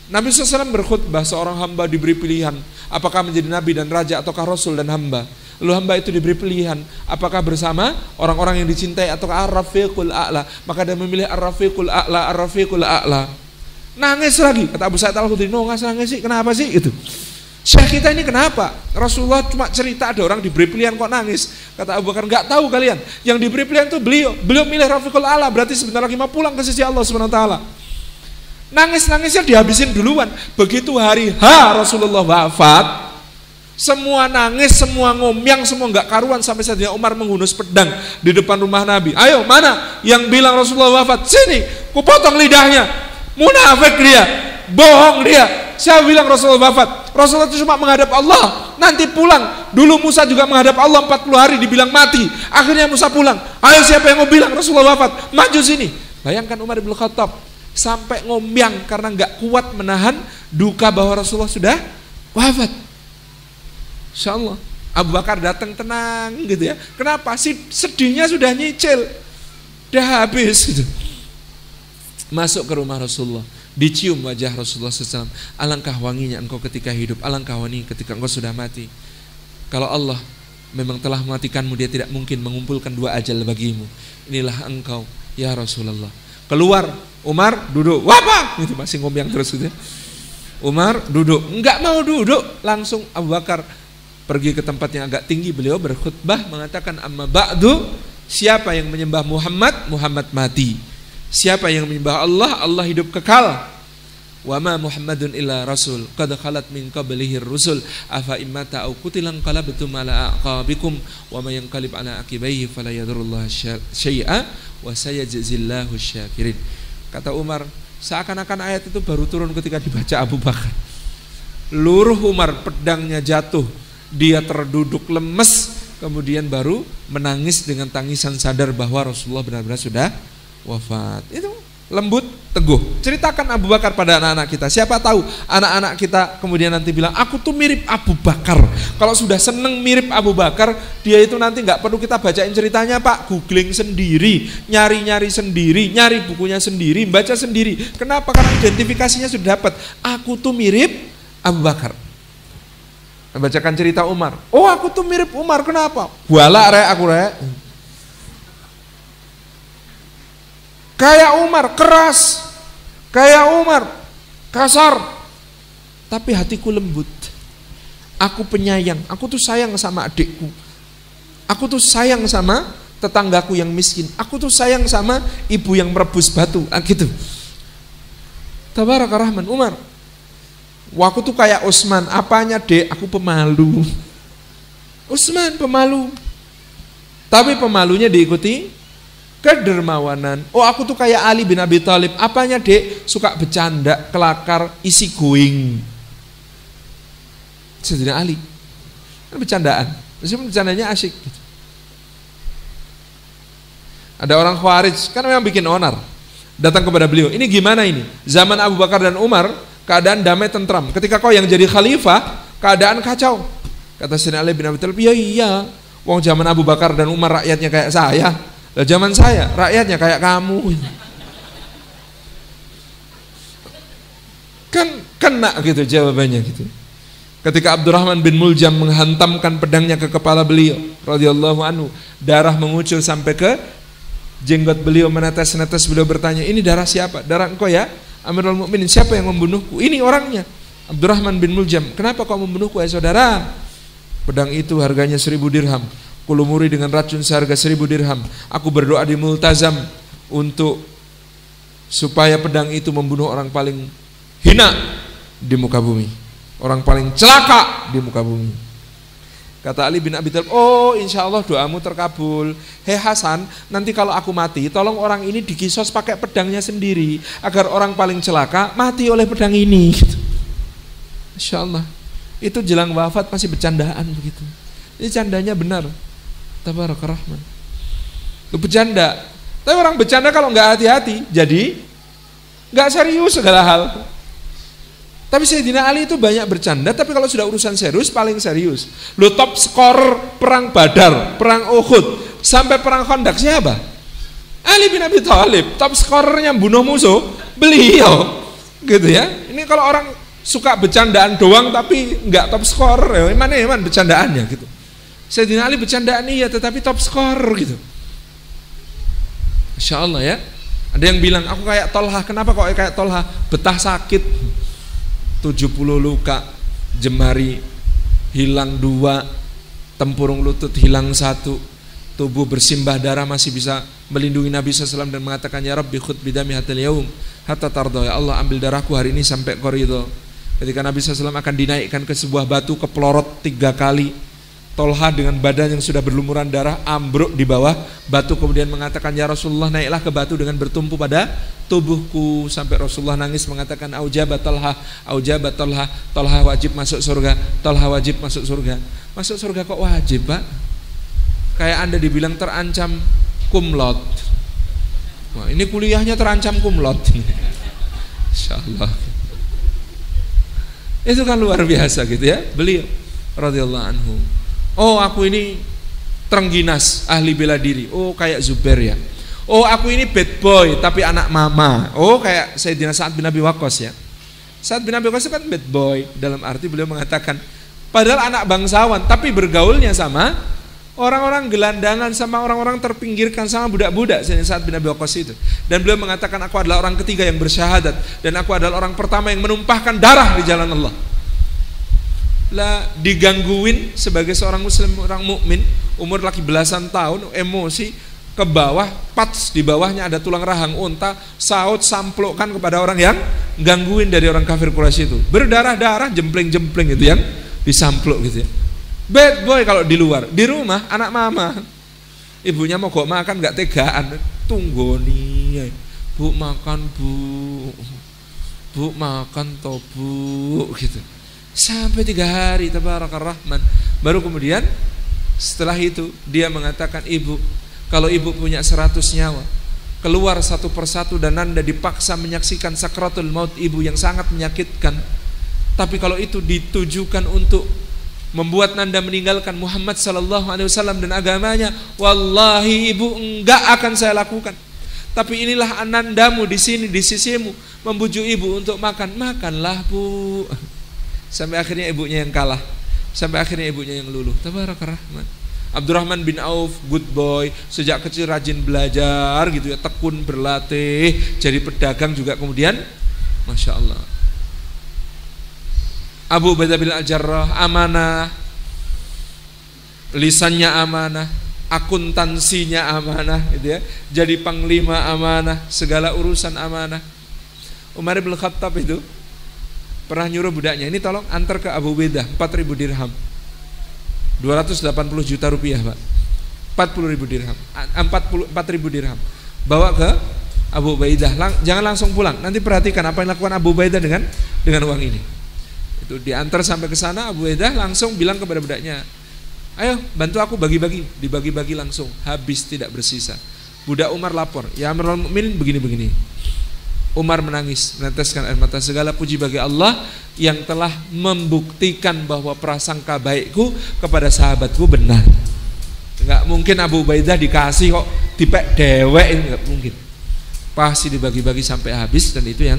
Nabi SAW berkhutbah seorang hamba diberi pilihan apakah menjadi nabi dan raja ataukah rasul dan hamba. Lalu hamba itu diberi pilihan apakah bersama orang-orang yang dicintai atau ar-rafiqul a'la. Maka dia memilih ar-rafiqul a'la, ar-rafiqul a'la. Nangis lagi kata Abu Sa'id Al-Khudri, "No, nangis sih. Kenapa sih?" itu. Syekh kita ini kenapa? Rasulullah cuma cerita ada orang diberi pilihan kok nangis. Kata Abu Bakar, nggak tahu kalian. Yang diberi pilihan itu beliau. Beliau milih Rafiqul Ala, berarti sebentar lagi mau pulang ke sisi Allah Subhanahu taala. Nangis-nangisnya dihabisin duluan. Begitu hari H Rasulullah wafat, semua nangis, semua ngomyang, semua nggak karuan sampai saja Umar menghunus pedang di depan rumah Nabi. Ayo mana yang bilang Rasulullah wafat? Sini, ku potong lidahnya. Munafik dia, bohong dia. Saya bilang Rasulullah wafat. Rasulullah itu cuma menghadap Allah. Nanti pulang. Dulu Musa juga menghadap Allah 40 hari dibilang mati. Akhirnya Musa pulang. Ayo siapa yang mau bilang Rasulullah wafat? Maju sini. Bayangkan Umar bin Khattab sampai ngombyang karena nggak kuat menahan duka bahwa Rasulullah sudah wafat. Insya Allah. Abu Bakar datang tenang gitu ya. Kenapa? sih sedihnya sudah nyicil. Udah habis gitu. Masuk ke rumah Rasulullah dicium wajah Rasulullah SAW. Alangkah wanginya engkau ketika hidup, alangkah wangi ketika engkau sudah mati. Kalau Allah memang telah mematikanmu, dia tidak mungkin mengumpulkan dua ajal bagimu. Inilah engkau, ya Rasulullah. Keluar, Umar duduk, wapa, itu masih ngomong terus gitu. Umar duduk, enggak mau duduk, langsung Abu Bakar pergi ke tempat yang agak tinggi. Beliau berkhutbah mengatakan amma ba'du, siapa yang menyembah Muhammad, Muhammad mati. Siapa yang menyembah Allah, Allah hidup kekal. Wa ma Muhammadun illa rasul qad khalat min qablihi rusul afa immata au qutilan qalabtum ala aqabikum wa may yanqalib ala aqibaihi fala yadurullah syai'a wa sayajzillahu syakirin. Kata Umar, seakan-akan ayat itu baru turun ketika dibaca Abu Bakar. Luruh Umar pedangnya jatuh, dia terduduk lemes, kemudian baru menangis dengan tangisan sadar bahwa Rasulullah benar-benar sudah wafat. Itu lembut, teguh. Ceritakan Abu Bakar pada anak-anak kita. Siapa tahu anak-anak kita kemudian nanti bilang, aku tuh mirip Abu Bakar. Kalau sudah seneng mirip Abu Bakar, dia itu nanti nggak perlu kita bacain ceritanya Pak. Googling sendiri, nyari-nyari sendiri, nyari bukunya sendiri, baca sendiri. Kenapa? Karena identifikasinya sudah dapat. Aku tuh mirip Abu Bakar. Bacakan cerita Umar. Oh aku tuh mirip Umar, kenapa? Buala re aku re. Kayak Umar, keras. Kayak Umar, kasar. Tapi hatiku lembut. Aku penyayang, aku tuh sayang sama adikku. Aku tuh sayang sama tetanggaku yang miskin. Aku tuh sayang sama ibu yang merebus batu. Ah, gitu. Tabaraka Rahman, Umar. Waktu tuh kayak Usman, apanya dek? Aku pemalu. Usman pemalu. Tapi pemalunya diikuti kedermawanan. Oh aku tuh kayak Ali bin Abi Thalib. Apanya dek? Suka bercanda, kelakar, isi going. Sayyidina Ali. Kan bercandaan. Meskipun bercandanya asik. Gitu. Ada orang khawarij, kan memang bikin onar. Datang kepada beliau, ini gimana ini? Zaman Abu Bakar dan Umar, keadaan damai tentram. Ketika kau yang jadi khalifah, keadaan kacau. Kata Sayyidina Ali bin Abi Thalib, iya iya. Wong zaman Abu Bakar dan Umar rakyatnya kayak saya lah zaman saya rakyatnya kayak kamu. Kan kena gitu jawabannya gitu. Ketika Abdurrahman bin Muljam menghantamkan pedangnya ke kepala beliau radhiyallahu anhu, darah mengucur sampai ke jenggot beliau menetes-netes beliau bertanya, "Ini darah siapa?" "Darah engkau ya, Amirul Mukminin. Siapa yang membunuhku?" "Ini orangnya." Abdurrahman bin Muljam, "Kenapa kau membunuhku, ya saudara?" Pedang itu harganya seribu dirham kulumuri dengan racun seharga seribu dirham. Aku berdoa di multazam untuk supaya pedang itu membunuh orang paling hina di muka bumi. Orang paling celaka di muka bumi. Kata Ali bin Abi Thalib, oh insya Allah doamu terkabul. Hei Hasan, nanti kalau aku mati, tolong orang ini dikisos pakai pedangnya sendiri. Agar orang paling celaka mati oleh pedang ini. Gitu. Insya Allah. Itu jelang wafat masih bercandaan begitu. Ini candanya benar. Tabaraka Rahman. Itu bercanda. Tapi orang bercanda kalau nggak hati-hati, jadi nggak serius segala hal. Tapi Sayyidina Ali itu banyak bercanda, tapi kalau sudah urusan serius paling serius. Lo top skor perang Badar, perang Uhud, sampai perang Khandaq siapa? Ali bin Abi Thalib, top skornya bunuh musuh, beliau. Gitu ya. Ini kalau orang suka bercandaan doang tapi nggak top skor, ya mana ya man bercandaannya gitu. Sayyidina Ali bercandaan iya tetapi top skor gitu. Insya Allah ya. Ada yang bilang aku kayak Tolha, kenapa kok kayak Tolha? Betah sakit 70 luka, jemari hilang dua, tempurung lutut hilang satu, tubuh bersimbah darah masih bisa melindungi Nabi SAW dan mengatakan ya Rabbi khut bidami hatil yaum hatta tardo ya Allah ambil darahku hari ini sampai koridor ketika Nabi SAW akan dinaikkan ke sebuah batu kepelorot tiga kali Tolha dengan badan yang sudah berlumuran darah ambruk di bawah. Batu kemudian mengatakan ya Rasulullah naiklah ke batu dengan bertumpu pada tubuhku. Sampai Rasulullah nangis mengatakan aujabat Tolha aujabat Tolha. Tolha wajib masuk surga Tolha wajib masuk surga. Masuk surga kok wajib pak? Kayak anda dibilang terancam kumlot. Wah, ini kuliahnya terancam kumlot. Insya Allah itu kan luar biasa gitu ya beliau radhiyallahu anhu Oh aku ini terengginas ahli bela diri. Oh kayak Zubair ya. Oh aku ini bad boy tapi anak mama. Oh kayak Sayyidina Sa'ad bin Abi Waqqas ya. Sa'ad bin Abi Waqqas kan bad boy dalam arti beliau mengatakan padahal anak bangsawan tapi bergaulnya sama orang-orang gelandangan sama orang-orang terpinggirkan sama budak-budak Saat bin Abi Waqqas itu. Dan beliau mengatakan aku adalah orang ketiga yang bersyahadat dan aku adalah orang pertama yang menumpahkan darah di jalan Allah lah digangguin sebagai seorang muslim orang mukmin umur lagi belasan tahun emosi ke bawah pats di bawahnya ada tulang rahang unta saut samplokkan kepada orang yang gangguin dari orang kafir Quraisy itu. Berdarah-darah jempling-jempling itu yang disamplok gitu ya. Bad boy kalau di luar. Di rumah anak mama. Ibunya mau kok makan nggak tegaan. Nih bu makan bu. Bu makan toh bu gitu Sampai tiga hari tabarakar rahman. Baru kemudian setelah itu dia mengatakan ibu kalau ibu punya seratus nyawa keluar satu persatu dan anda dipaksa menyaksikan sakratul maut ibu yang sangat menyakitkan. Tapi kalau itu ditujukan untuk membuat nanda meninggalkan Muhammad sallallahu alaihi wasallam dan agamanya wallahi ibu enggak akan saya lakukan. Tapi inilah anandamu di sini di sisimu membujuk ibu untuk makan. Makanlah bu Sampai akhirnya ibunya yang kalah. Sampai akhirnya ibunya yang luluh. Tabarakar Rahman. Abdurrahman bin Auf, good boy, sejak kecil rajin belajar gitu ya, tekun berlatih, jadi pedagang juga kemudian, masya Allah. Abu Ubaidah bin Al-Jarrah, amanah, lisannya amanah, akuntansinya amanah, gitu ya, jadi panglima amanah, segala urusan amanah. Umar bin Khattab itu pernah nyuruh budaknya ini tolong antar ke Abu Bedah 4000 dirham. 280 juta rupiah pak. 40 ribu dirham. 40 ribu dirham. Bawa ke Abu Ubaidah. Lang, jangan langsung pulang. Nanti perhatikan apa yang lakukan Abu Ubaidah dengan dengan uang ini. Itu diantar sampai ke sana Abu Ubaidah langsung bilang kepada budaknya ayo bantu aku bagi-bagi. Dibagi-bagi langsung. Habis tidak bersisa. Budak Umar lapor ya Amirul Mukminin begini-begini Umar menangis, meneteskan air mata segala puji bagi Allah yang telah membuktikan bahwa prasangka baikku kepada sahabatku benar. Enggak mungkin Abu Ubaidah dikasih kok dipek dewek enggak mungkin. Pasti dibagi-bagi sampai habis dan itu yang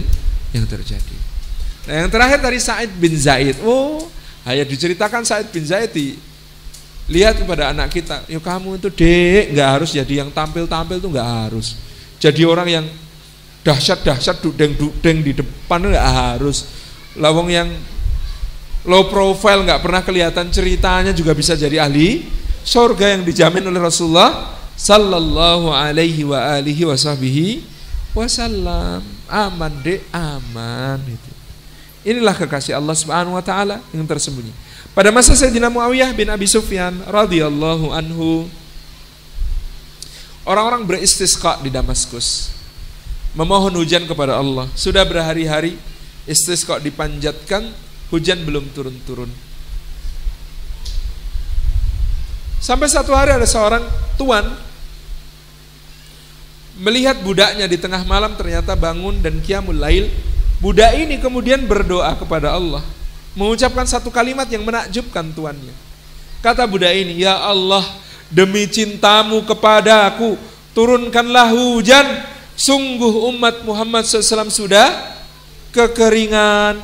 yang terjadi. Nah, yang terakhir dari Said bin Zaid. Oh, hanya diceritakan Said bin Zaid di lihat kepada anak kita, yuk kamu itu dek nggak harus jadi yang tampil-tampil tuh nggak harus. Jadi orang yang dahsyat-dahsyat dudeng-dudeng di depan nggak harus. Lawang yang low profile nggak pernah kelihatan ceritanya juga bisa jadi ahli surga yang dijamin oleh Rasulullah sallallahu alaihi wa alihi wasahbihi wasallam. Aman deh aman itu. Inilah kekasih Allah subhanahu wa taala yang tersembunyi. Pada masa Sayyidina Muawiyah bin Abi Sufyan radhiyallahu anhu orang-orang beristisqa di Damaskus memohon hujan kepada Allah. Sudah berhari-hari istisqa dipanjatkan, hujan belum turun-turun. Sampai satu hari ada seorang tuan melihat budaknya di tengah malam ternyata bangun dan kiamul lail. Budak ini kemudian berdoa kepada Allah, mengucapkan satu kalimat yang menakjubkan tuannya. Kata budak ini, "Ya Allah, demi cintamu kepada aku, turunkanlah hujan. Sungguh umat Muhammad SAW sudah kekeringan,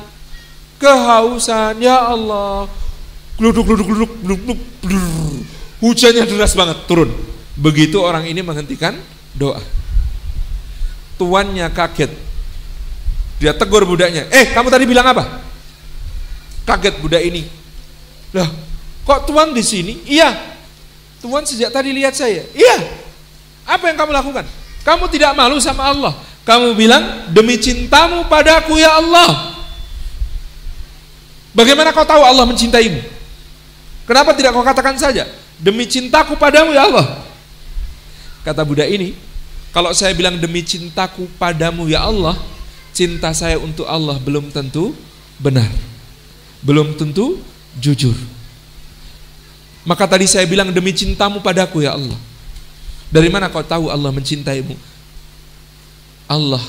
kehausan. Ya Allah, gluduk gluduk gluduk gluduk, gluduk. hujannya deras banget turun. Begitu orang ini menghentikan doa. Tuannya kaget. Dia tegur budaknya. Eh, kamu tadi bilang apa? Kaget budak ini. Lah, kok tuan di sini? Iya. Tuan sejak tadi lihat saya. Iya. Apa yang kamu lakukan? Kamu tidak malu sama Allah. Kamu bilang, demi cintamu padaku ya Allah. Bagaimana kau tahu Allah mencintaimu? Kenapa tidak kau katakan saja, demi cintaku padamu ya Allah. Kata budak ini, kalau saya bilang demi cintaku padamu ya Allah, cinta saya untuk Allah belum tentu benar. Belum tentu jujur. Maka tadi saya bilang demi cintamu padaku ya Allah. Dari mana kau tahu Allah mencintaimu? Allah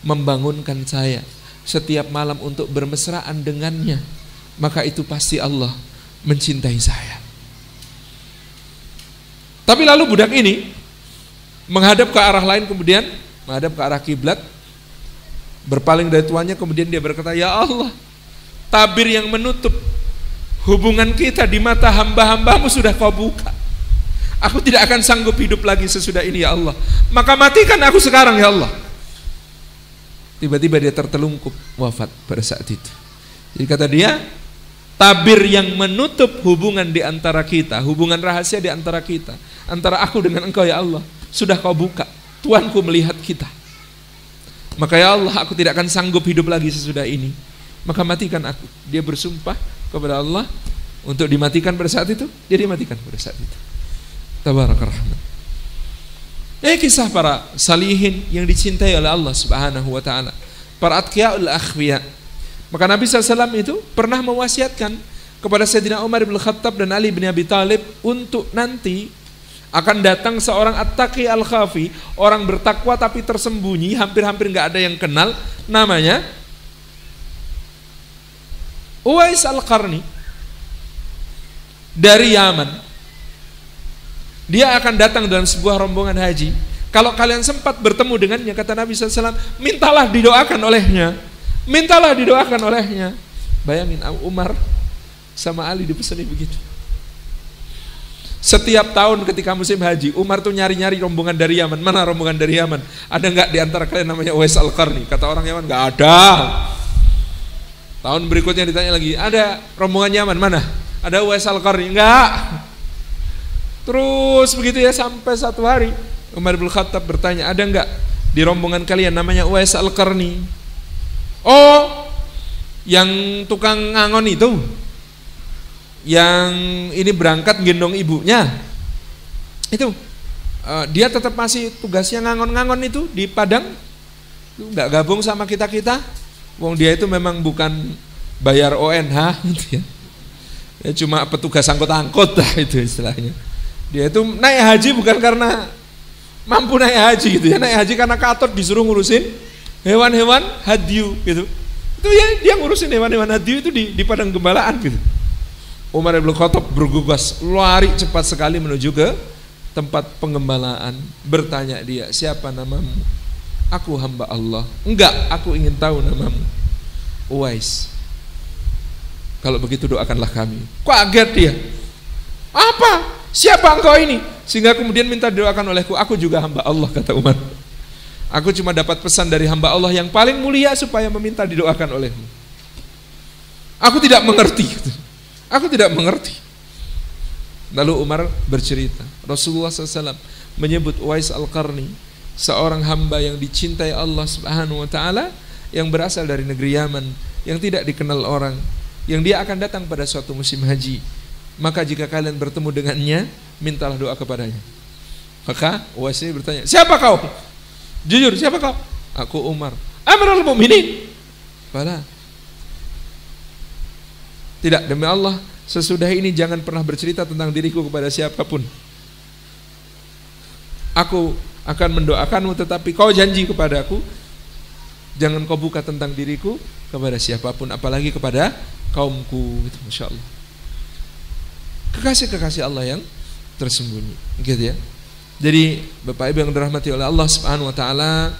membangunkan saya setiap malam untuk bermesraan dengannya. Maka itu pasti Allah mencintai saya. Tapi lalu budak ini menghadap ke arah lain kemudian menghadap ke arah kiblat berpaling dari tuannya kemudian dia berkata ya Allah tabir yang menutup hubungan kita di mata hamba-hambamu sudah kau buka Aku tidak akan sanggup hidup lagi sesudah ini ya Allah. Maka matikan aku sekarang ya Allah. Tiba-tiba dia tertelungkup wafat pada saat itu. Jadi kata dia, tabir yang menutup hubungan di antara kita, hubungan rahasia di antara kita, antara aku dengan engkau ya Allah, sudah kau buka. Tuanku melihat kita. Maka ya Allah, aku tidak akan sanggup hidup lagi sesudah ini. Maka matikan aku. Dia bersumpah kepada Allah untuk dimatikan pada saat itu, jadi matikan pada saat itu. Tabarak rahman. Ini kisah para salihin yang dicintai oleh Allah Subhanahu wa taala. Para atqiyaul akhwiya. Maka Nabi SAW itu pernah mewasiatkan kepada Sayyidina Umar bin Khattab dan Ali bin Abi Talib untuk nanti akan datang seorang at-taqi al-khafi, orang bertakwa tapi tersembunyi, hampir-hampir nggak ada yang kenal, namanya Uwais al-Qarni dari Yaman. Dia akan datang dalam sebuah rombongan haji. Kalau kalian sempat bertemu dengannya, kata Nabi SAW, mintalah didoakan olehnya. Mintalah didoakan olehnya. Bayangin Umar sama Ali dipesani begitu. Setiap tahun ketika musim haji, Umar tuh nyari-nyari rombongan dari Yaman. Mana rombongan dari Yaman? Ada nggak di antara kalian namanya Uwais Al-Qarni? Kata orang Yaman, nggak ada. Tahun berikutnya ditanya lagi, ada rombongan Yaman mana? Ada Uwais Al-Qarni? Enggak. Terus begitu ya sampai satu hari Umar bin Khattab bertanya, ada enggak di rombongan kalian namanya Uwais Al-Qarni? Oh, yang tukang ngangon itu. Yang ini berangkat gendong ibunya. Itu. Uh, dia tetap masih tugasnya ngangon-ngangon itu di Padang. Itu enggak gabung sama kita-kita. Wong dia itu memang bukan bayar ONH ya. ya cuma petugas angkut-angkut lah itu istilahnya. Dia itu naik haji bukan karena mampu naik haji gitu ya, naik haji karena katot disuruh ngurusin hewan-hewan hadiu gitu. Itu ya dia ngurusin hewan-hewan hadiu itu di, di padang gembalaan gitu. Umar bin Khattab bergugas lari cepat sekali menuju ke tempat pengembalaan. Bertanya dia, siapa namamu? Aku hamba Allah. Enggak, aku ingin tahu namamu. Uwais. Kalau begitu doakanlah kami. Kaget dia. Apa? Siapa engkau ini? Sehingga kemudian minta doakan olehku, aku juga hamba Allah kata Umar. Aku cuma dapat pesan dari hamba Allah yang paling mulia supaya meminta didoakan olehmu. Aku tidak mengerti. Aku tidak mengerti. Lalu Umar bercerita, Rasulullah SAW menyebut Uwais Al-Qarni, seorang hamba yang dicintai Allah Subhanahu wa taala yang berasal dari negeri Yaman, yang tidak dikenal orang, yang dia akan datang pada suatu musim haji maka jika kalian bertemu dengannya, mintalah doa kepadanya. Maka Uwais bertanya, siapa kau? Jujur, siapa kau? Aku Umar. Amirul Mukminin. Bala. Tidak, demi Allah, sesudah ini jangan pernah bercerita tentang diriku kepada siapa pun. Aku akan mendoakanmu tetapi kau janji kepadaku jangan kau buka tentang diriku kepada siapa pun apalagi kepada kaumku gitu Masya Allah kekasih-kekasih Allah yang tersembunyi. Gitu ya. Jadi Bapak Ibu yang dirahmati oleh Allah Subhanahu wa taala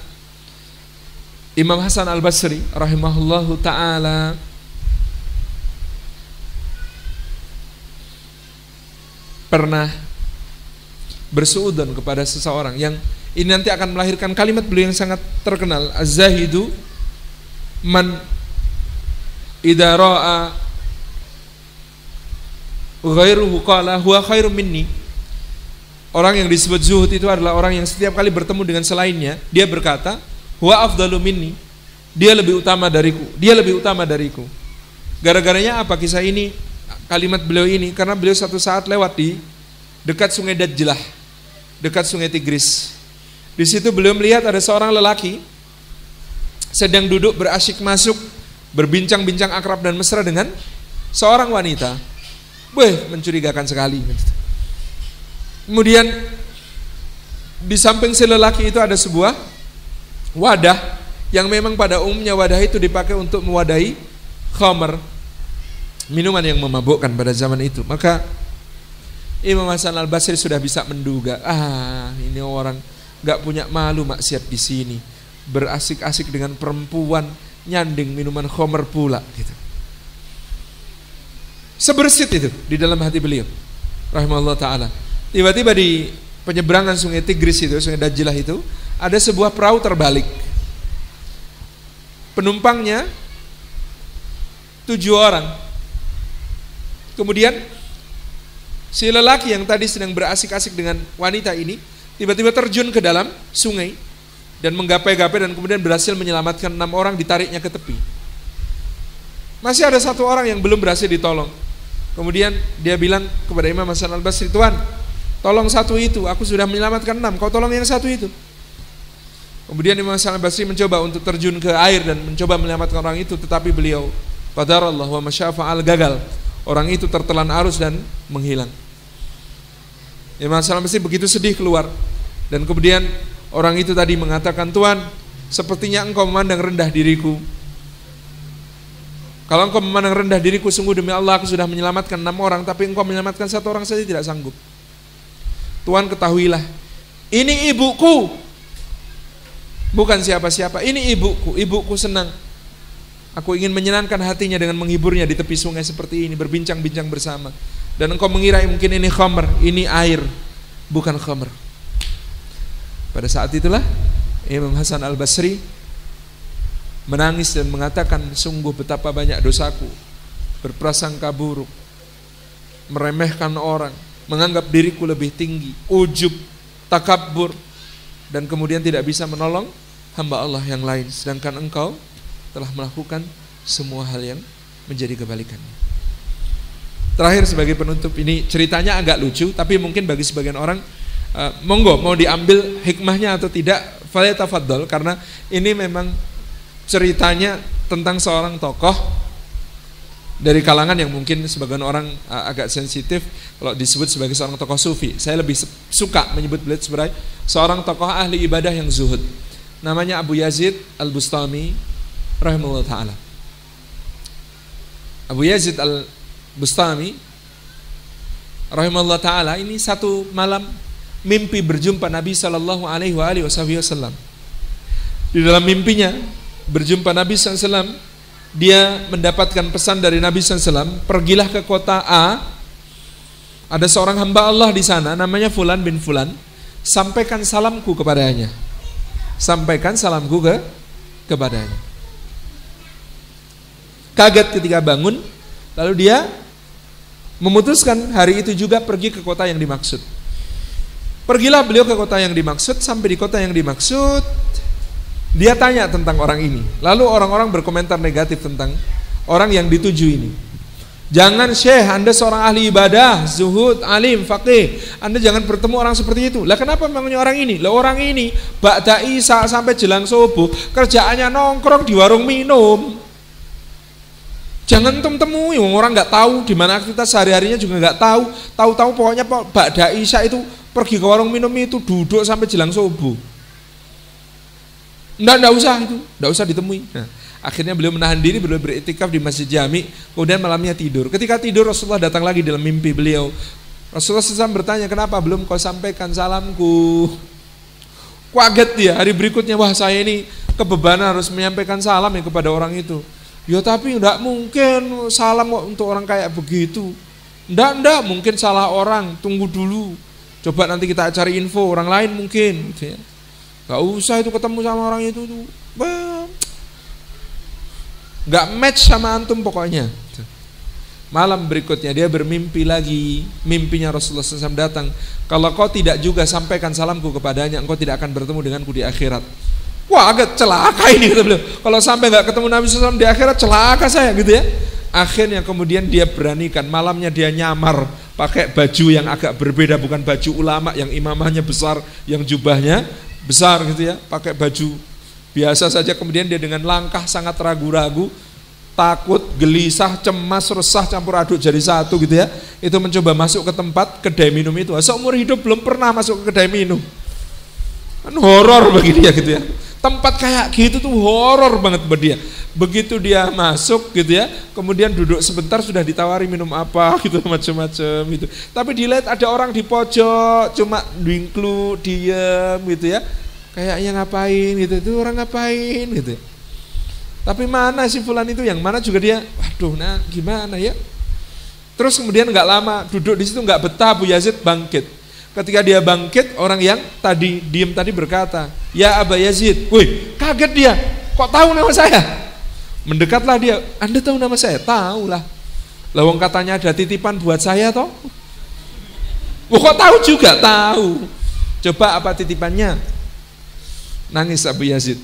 Imam Hasan Al-Basri rahimahullahu taala pernah bersuudon kepada seseorang yang ini nanti akan melahirkan kalimat beliau yang sangat terkenal az-zahidu man idza ra'a ghairuhu qala huwa khairum minni. Orang yang disebut zuhud itu adalah orang yang setiap kali bertemu dengan selainnya dia berkata huwa afdalu minni. Dia lebih utama dariku. Dia lebih utama dariku. Gara-garanya apa kisah ini? Kalimat beliau ini karena beliau satu saat lewat di dekat sungai Dajlah, dekat sungai Tigris. Di situ beliau melihat ada seorang lelaki sedang duduk berasyik masuk, berbincang-bincang akrab dan mesra dengan seorang wanita. Weh, mencurigakan sekali. Kemudian di samping si lelaki itu ada sebuah wadah yang memang pada umumnya wadah itu dipakai untuk mewadahi khamar minuman yang memabukkan pada zaman itu. Maka Imam Hasan Al Basri sudah bisa menduga, ah ini orang nggak punya malu maksiat di sini, berasik-asik dengan perempuan, nyanding minuman khomer pula, gitu. Sebersit itu di dalam hati beliau, rahimahullah taala. Tiba-tiba di penyeberangan sungai Tigris itu, sungai Dajlah itu, ada sebuah perahu terbalik. Penumpangnya tujuh orang, Kemudian si lelaki yang tadi sedang berasik-asik dengan wanita ini tiba-tiba terjun ke dalam sungai dan menggapai-gapai dan kemudian berhasil menyelamatkan enam orang ditariknya ke tepi. Masih ada satu orang yang belum berhasil ditolong. Kemudian dia bilang kepada Imam Hasan Al Basri, Tuhan, tolong satu itu, aku sudah menyelamatkan enam, kau tolong yang satu itu. Kemudian Imam Hasan Al Basri mencoba untuk terjun ke air dan mencoba menyelamatkan orang itu, tetapi beliau, Allah wa masyafa'al gagal orang itu tertelan arus dan menghilang. Imam Salam mesti begitu sedih keluar dan kemudian orang itu tadi mengatakan Tuhan sepertinya engkau memandang rendah diriku kalau engkau memandang rendah diriku sungguh demi Allah aku sudah menyelamatkan enam orang tapi engkau menyelamatkan satu orang saja tidak sanggup Tuhan ketahuilah ini ibuku bukan siapa-siapa ini ibuku ibuku senang Aku ingin menyenangkan hatinya dengan menghiburnya di tepi sungai seperti ini, berbincang-bincang bersama. Dan engkau mengira mungkin ini khamr, ini air, bukan khamr. Pada saat itulah Imam Hasan Al-Basri menangis dan mengatakan sungguh betapa banyak dosaku, berprasangka buruk, meremehkan orang, menganggap diriku lebih tinggi, ujub, takabur, dan kemudian tidak bisa menolong hamba Allah yang lain. Sedangkan engkau telah melakukan semua hal yang menjadi kebalikannya. Terakhir sebagai penutup ini ceritanya agak lucu tapi mungkin bagi sebagian orang uh, monggo mau diambil hikmahnya atau tidak falyatafaddal karena ini memang ceritanya tentang seorang tokoh dari kalangan yang mungkin sebagian orang uh, agak sensitif kalau disebut sebagai seorang tokoh sufi. Saya lebih suka menyebut beliau sebagai seorang tokoh ahli ibadah yang zuhud. Namanya Abu Yazid Al-Bustami rahimahullah taala. Abu Yazid Al-Bustami rahimahullah taala ini satu malam mimpi berjumpa Nabi sallallahu alaihi wasallam. Di dalam mimpinya berjumpa Nabi sallallahu dia mendapatkan pesan dari Nabi SAW, pergilah ke kota A, ada seorang hamba Allah di sana, namanya Fulan bin Fulan, sampaikan salamku kepadanya. Sampaikan salamku ke kepadanya. Kaget ketika bangun, lalu dia memutuskan hari itu juga pergi ke kota yang dimaksud. Pergilah beliau ke kota yang dimaksud, sampai di kota yang dimaksud, dia tanya tentang orang ini. Lalu orang-orang berkomentar negatif tentang orang yang dituju ini. Jangan syekh, Anda seorang ahli ibadah, zuhud, alim, faqih. Anda jangan bertemu orang seperti itu. Lah kenapa memangnya orang ini? Lah orang ini ba'da isa sampai jelang subuh, kerjaannya nongkrong di warung minum. Jangan tem temui orang nggak tahu di mana aktivitas sehari harinya juga nggak tahu. Tahu-tahu pokoknya Pak Isya itu pergi ke warung minum itu duduk sampai jelang subuh. Enggak, enggak usah itu, enggak usah ditemui. Nah, akhirnya beliau menahan diri, beliau beritikaf di Masjid Jami, kemudian malamnya tidur. Ketika tidur Rasulullah datang lagi dalam mimpi beliau. Rasulullah SAW bertanya, kenapa belum kau sampaikan salamku? Kaget dia, hari berikutnya, wah saya ini kebebanan harus menyampaikan salam ya kepada orang itu. Ya tapi enggak mungkin salam untuk orang kayak begitu. Enggak, enggak, mungkin salah orang, tunggu dulu. Coba nanti kita cari info orang lain mungkin gitu ya. Gak usah itu ketemu sama orang itu tuh. Gak match sama antum pokoknya. Malam berikutnya dia bermimpi lagi. Mimpinya Rasulullah SAW datang. Kalau kau tidak juga sampaikan salamku kepadanya, engkau tidak akan bertemu denganku di akhirat. Wah agak celaka ini kata beliau. Kalau sampai nggak ketemu Nabi SAW di akhirat celaka saya gitu ya. Akhirnya kemudian dia beranikan malamnya dia nyamar pakai baju yang agak berbeda bukan baju ulama yang imamahnya besar, yang jubahnya besar gitu ya, pakai baju biasa saja kemudian dia dengan langkah sangat ragu-ragu, takut, gelisah, cemas, resah campur aduk jadi satu gitu ya. Itu mencoba masuk ke tempat kedai minum itu. Seumur hidup belum pernah masuk ke kedai minum. Kan horor bagi dia gitu ya. Tempat kayak gitu tuh horor banget buat dia. Begitu dia masuk gitu ya, kemudian duduk sebentar sudah ditawari minum apa gitu macam-macam gitu. Tapi dilihat ada orang di pojok cuma dingklu diam gitu ya. Kayaknya ngapain gitu, itu orang ngapain gitu. Tapi mana si fulan itu yang mana juga dia, waduh nah gimana ya. Terus kemudian nggak lama duduk di situ nggak betah Bu Yazid bangkit Ketika dia bangkit, orang yang tadi diem tadi berkata, Ya Aba Yazid, wih kaget dia, kok tahu nama saya? Mendekatlah dia, Anda tahu nama saya? Tahu lah. Lawang katanya ada titipan buat saya toh? Oh, kok tahu juga? Tahu. Coba apa titipannya? Nangis Abu Yazid.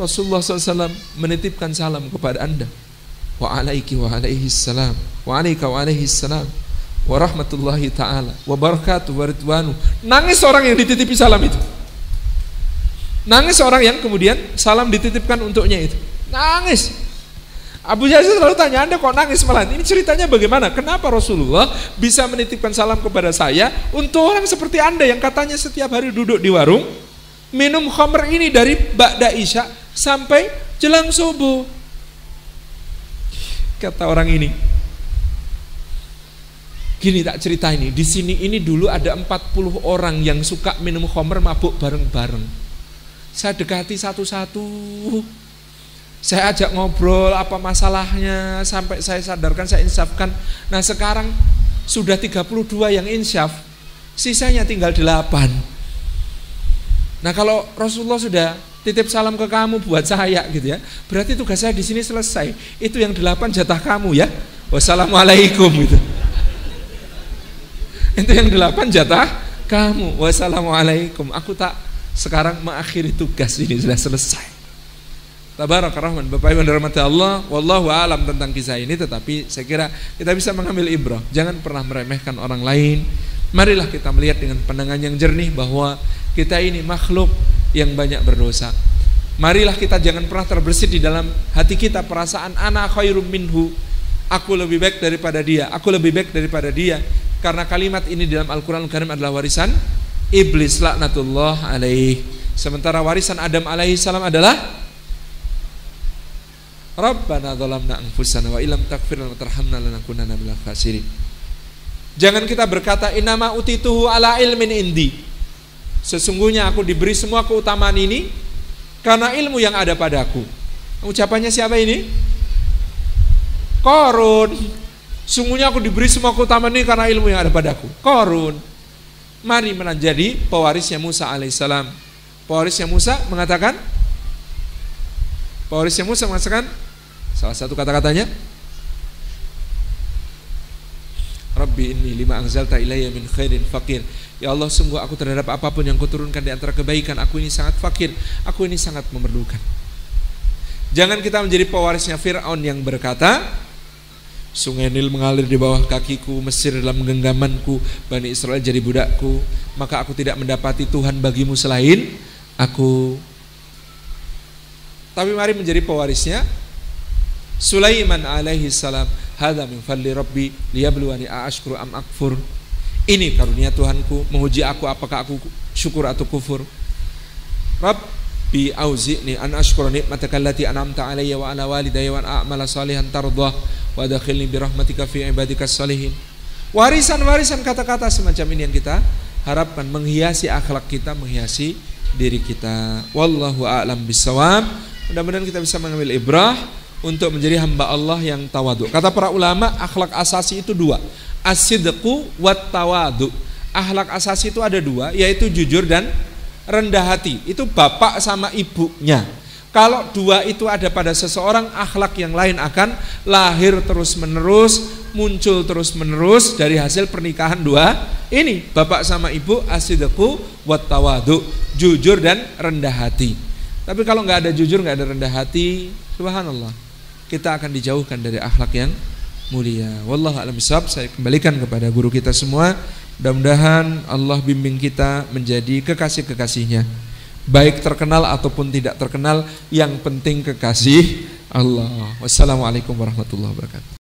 Rasulullah SAW menitipkan salam kepada anda. Wa alaiki wa alaihi salam. Wa alaika wa alaihi salam warahmatullahi taala wabarakatuh waridwanu nangis orang yang dititipi salam itu nangis orang yang kemudian salam dititipkan untuknya itu. Nangis. Abu Yazid selalu tanya Anda kok nangis malah ini ceritanya bagaimana? Kenapa Rasulullah bisa menitipkan salam kepada saya untuk orang seperti Anda yang katanya setiap hari duduk di warung minum khamr ini dari Ba'da Isya sampai jelang subuh? Kata orang ini Gini tak cerita ini, di sini ini dulu ada 40 orang yang suka minum khamr mabuk bareng-bareng. Saya dekati satu-satu. Saya ajak ngobrol apa masalahnya sampai saya sadarkan, saya insafkan. Nah, sekarang sudah 32 yang insyaf, sisanya tinggal 8. Nah, kalau Rasulullah sudah titip salam ke kamu buat saya gitu ya. Berarti tugas saya di sini selesai. Itu yang delapan jatah kamu ya. Wassalamualaikum gitu. Itu yang delapan jatah kamu. Wassalamualaikum. Aku tak sekarang mengakhiri tugas ini sudah selesai. Tabarak rahman Bapak Ibu dirahmati Allah Wallahu alam tentang kisah ini Tetapi saya kira kita bisa mengambil ibrah. Jangan pernah meremehkan orang lain. Marilah kita melihat dengan pandangan yang jernih Bahwa kita ini makhluk yang banyak berdosa. Marilah kita jangan pernah terbersih di dalam hati kita Perasaan anak khairum minhu. Aku lebih baik daripada dia Aku lebih baik daripada dia. Karena kalimat ini dalam Al-Quran Al-Karim adalah warisan iblis laknatullah alaih sementara warisan Adam alaihi salam adalah Rabbana dhalamna anfusana wa ilam takfir lana tarhamna lanakunanna minal khasirin Jangan kita berkata inama utituhu ala ilmin indi Sesungguhnya aku diberi semua keutamaan ini karena ilmu yang ada padaku. Ucapannya siapa ini? Korun Sungguhnya aku diberi semua keutamaan ini karena ilmu yang ada padaku. Korun. Mari menjadi pewarisnya Musa alaihissalam. Pewarisnya Musa mengatakan, pewarisnya Musa mengatakan, salah satu kata-katanya, Rabbi ini lima anzalta ilayya min khairin fakir. Ya Allah sungguh aku terhadap apa pun yang kau turunkan di antara kebaikan Aku ini sangat fakir Aku ini sangat memerlukan Jangan kita menjadi pewarisnya Fir'aun yang berkata Sungai Nil mengalir di bawah kakiku, Mesir dalam genggamanku, Bani Israel jadi budakku, maka aku tidak mendapati Tuhan bagimu selain aku. Tapi mari menjadi pewarisnya Sulaiman alaihi salam, "Hadza min fadli rabbi liyabluwani a'ashkuru am akfur." Ini karunia Tuhanku, menguji aku apakah aku syukur atau kufur. Rabbi auzi'ni an ashkura ni'mataka allati an'amta alayya wa ala walidayya wa an a'mala salihan tardah wa adkhilni bi rahmatika fi ibadikas salihin. Warisan-warisan kata-kata semacam ini yang kita harapkan menghiasi akhlak kita, menghiasi diri kita. Wallahu a'lam bisawab. Mudah-mudahan kita bisa mengambil ibrah untuk menjadi hamba Allah yang tawadu. Kata para ulama, akhlak asasi itu dua. Asidku wat tawadu. Akhlak asasi itu ada dua, yaitu jujur dan rendah hati. Itu bapak sama ibunya. Kalau dua itu ada pada seseorang, akhlak yang lain akan lahir terus menerus, muncul terus menerus dari hasil pernikahan dua ini. Bapak sama ibu asidku wat tawadu. Jujur dan rendah hati. Tapi kalau nggak ada jujur, nggak ada rendah hati, subhanallah, kita akan dijauhkan dari akhlak yang mulia. Wallahu a'lam. Saya kembalikan kepada guru kita semua. Mudah-mudahan Allah bimbing kita menjadi kekasih-kekasihnya. Baik terkenal ataupun tidak terkenal, yang penting kekasih Allah. Wassalamualaikum warahmatullahi wabarakatuh.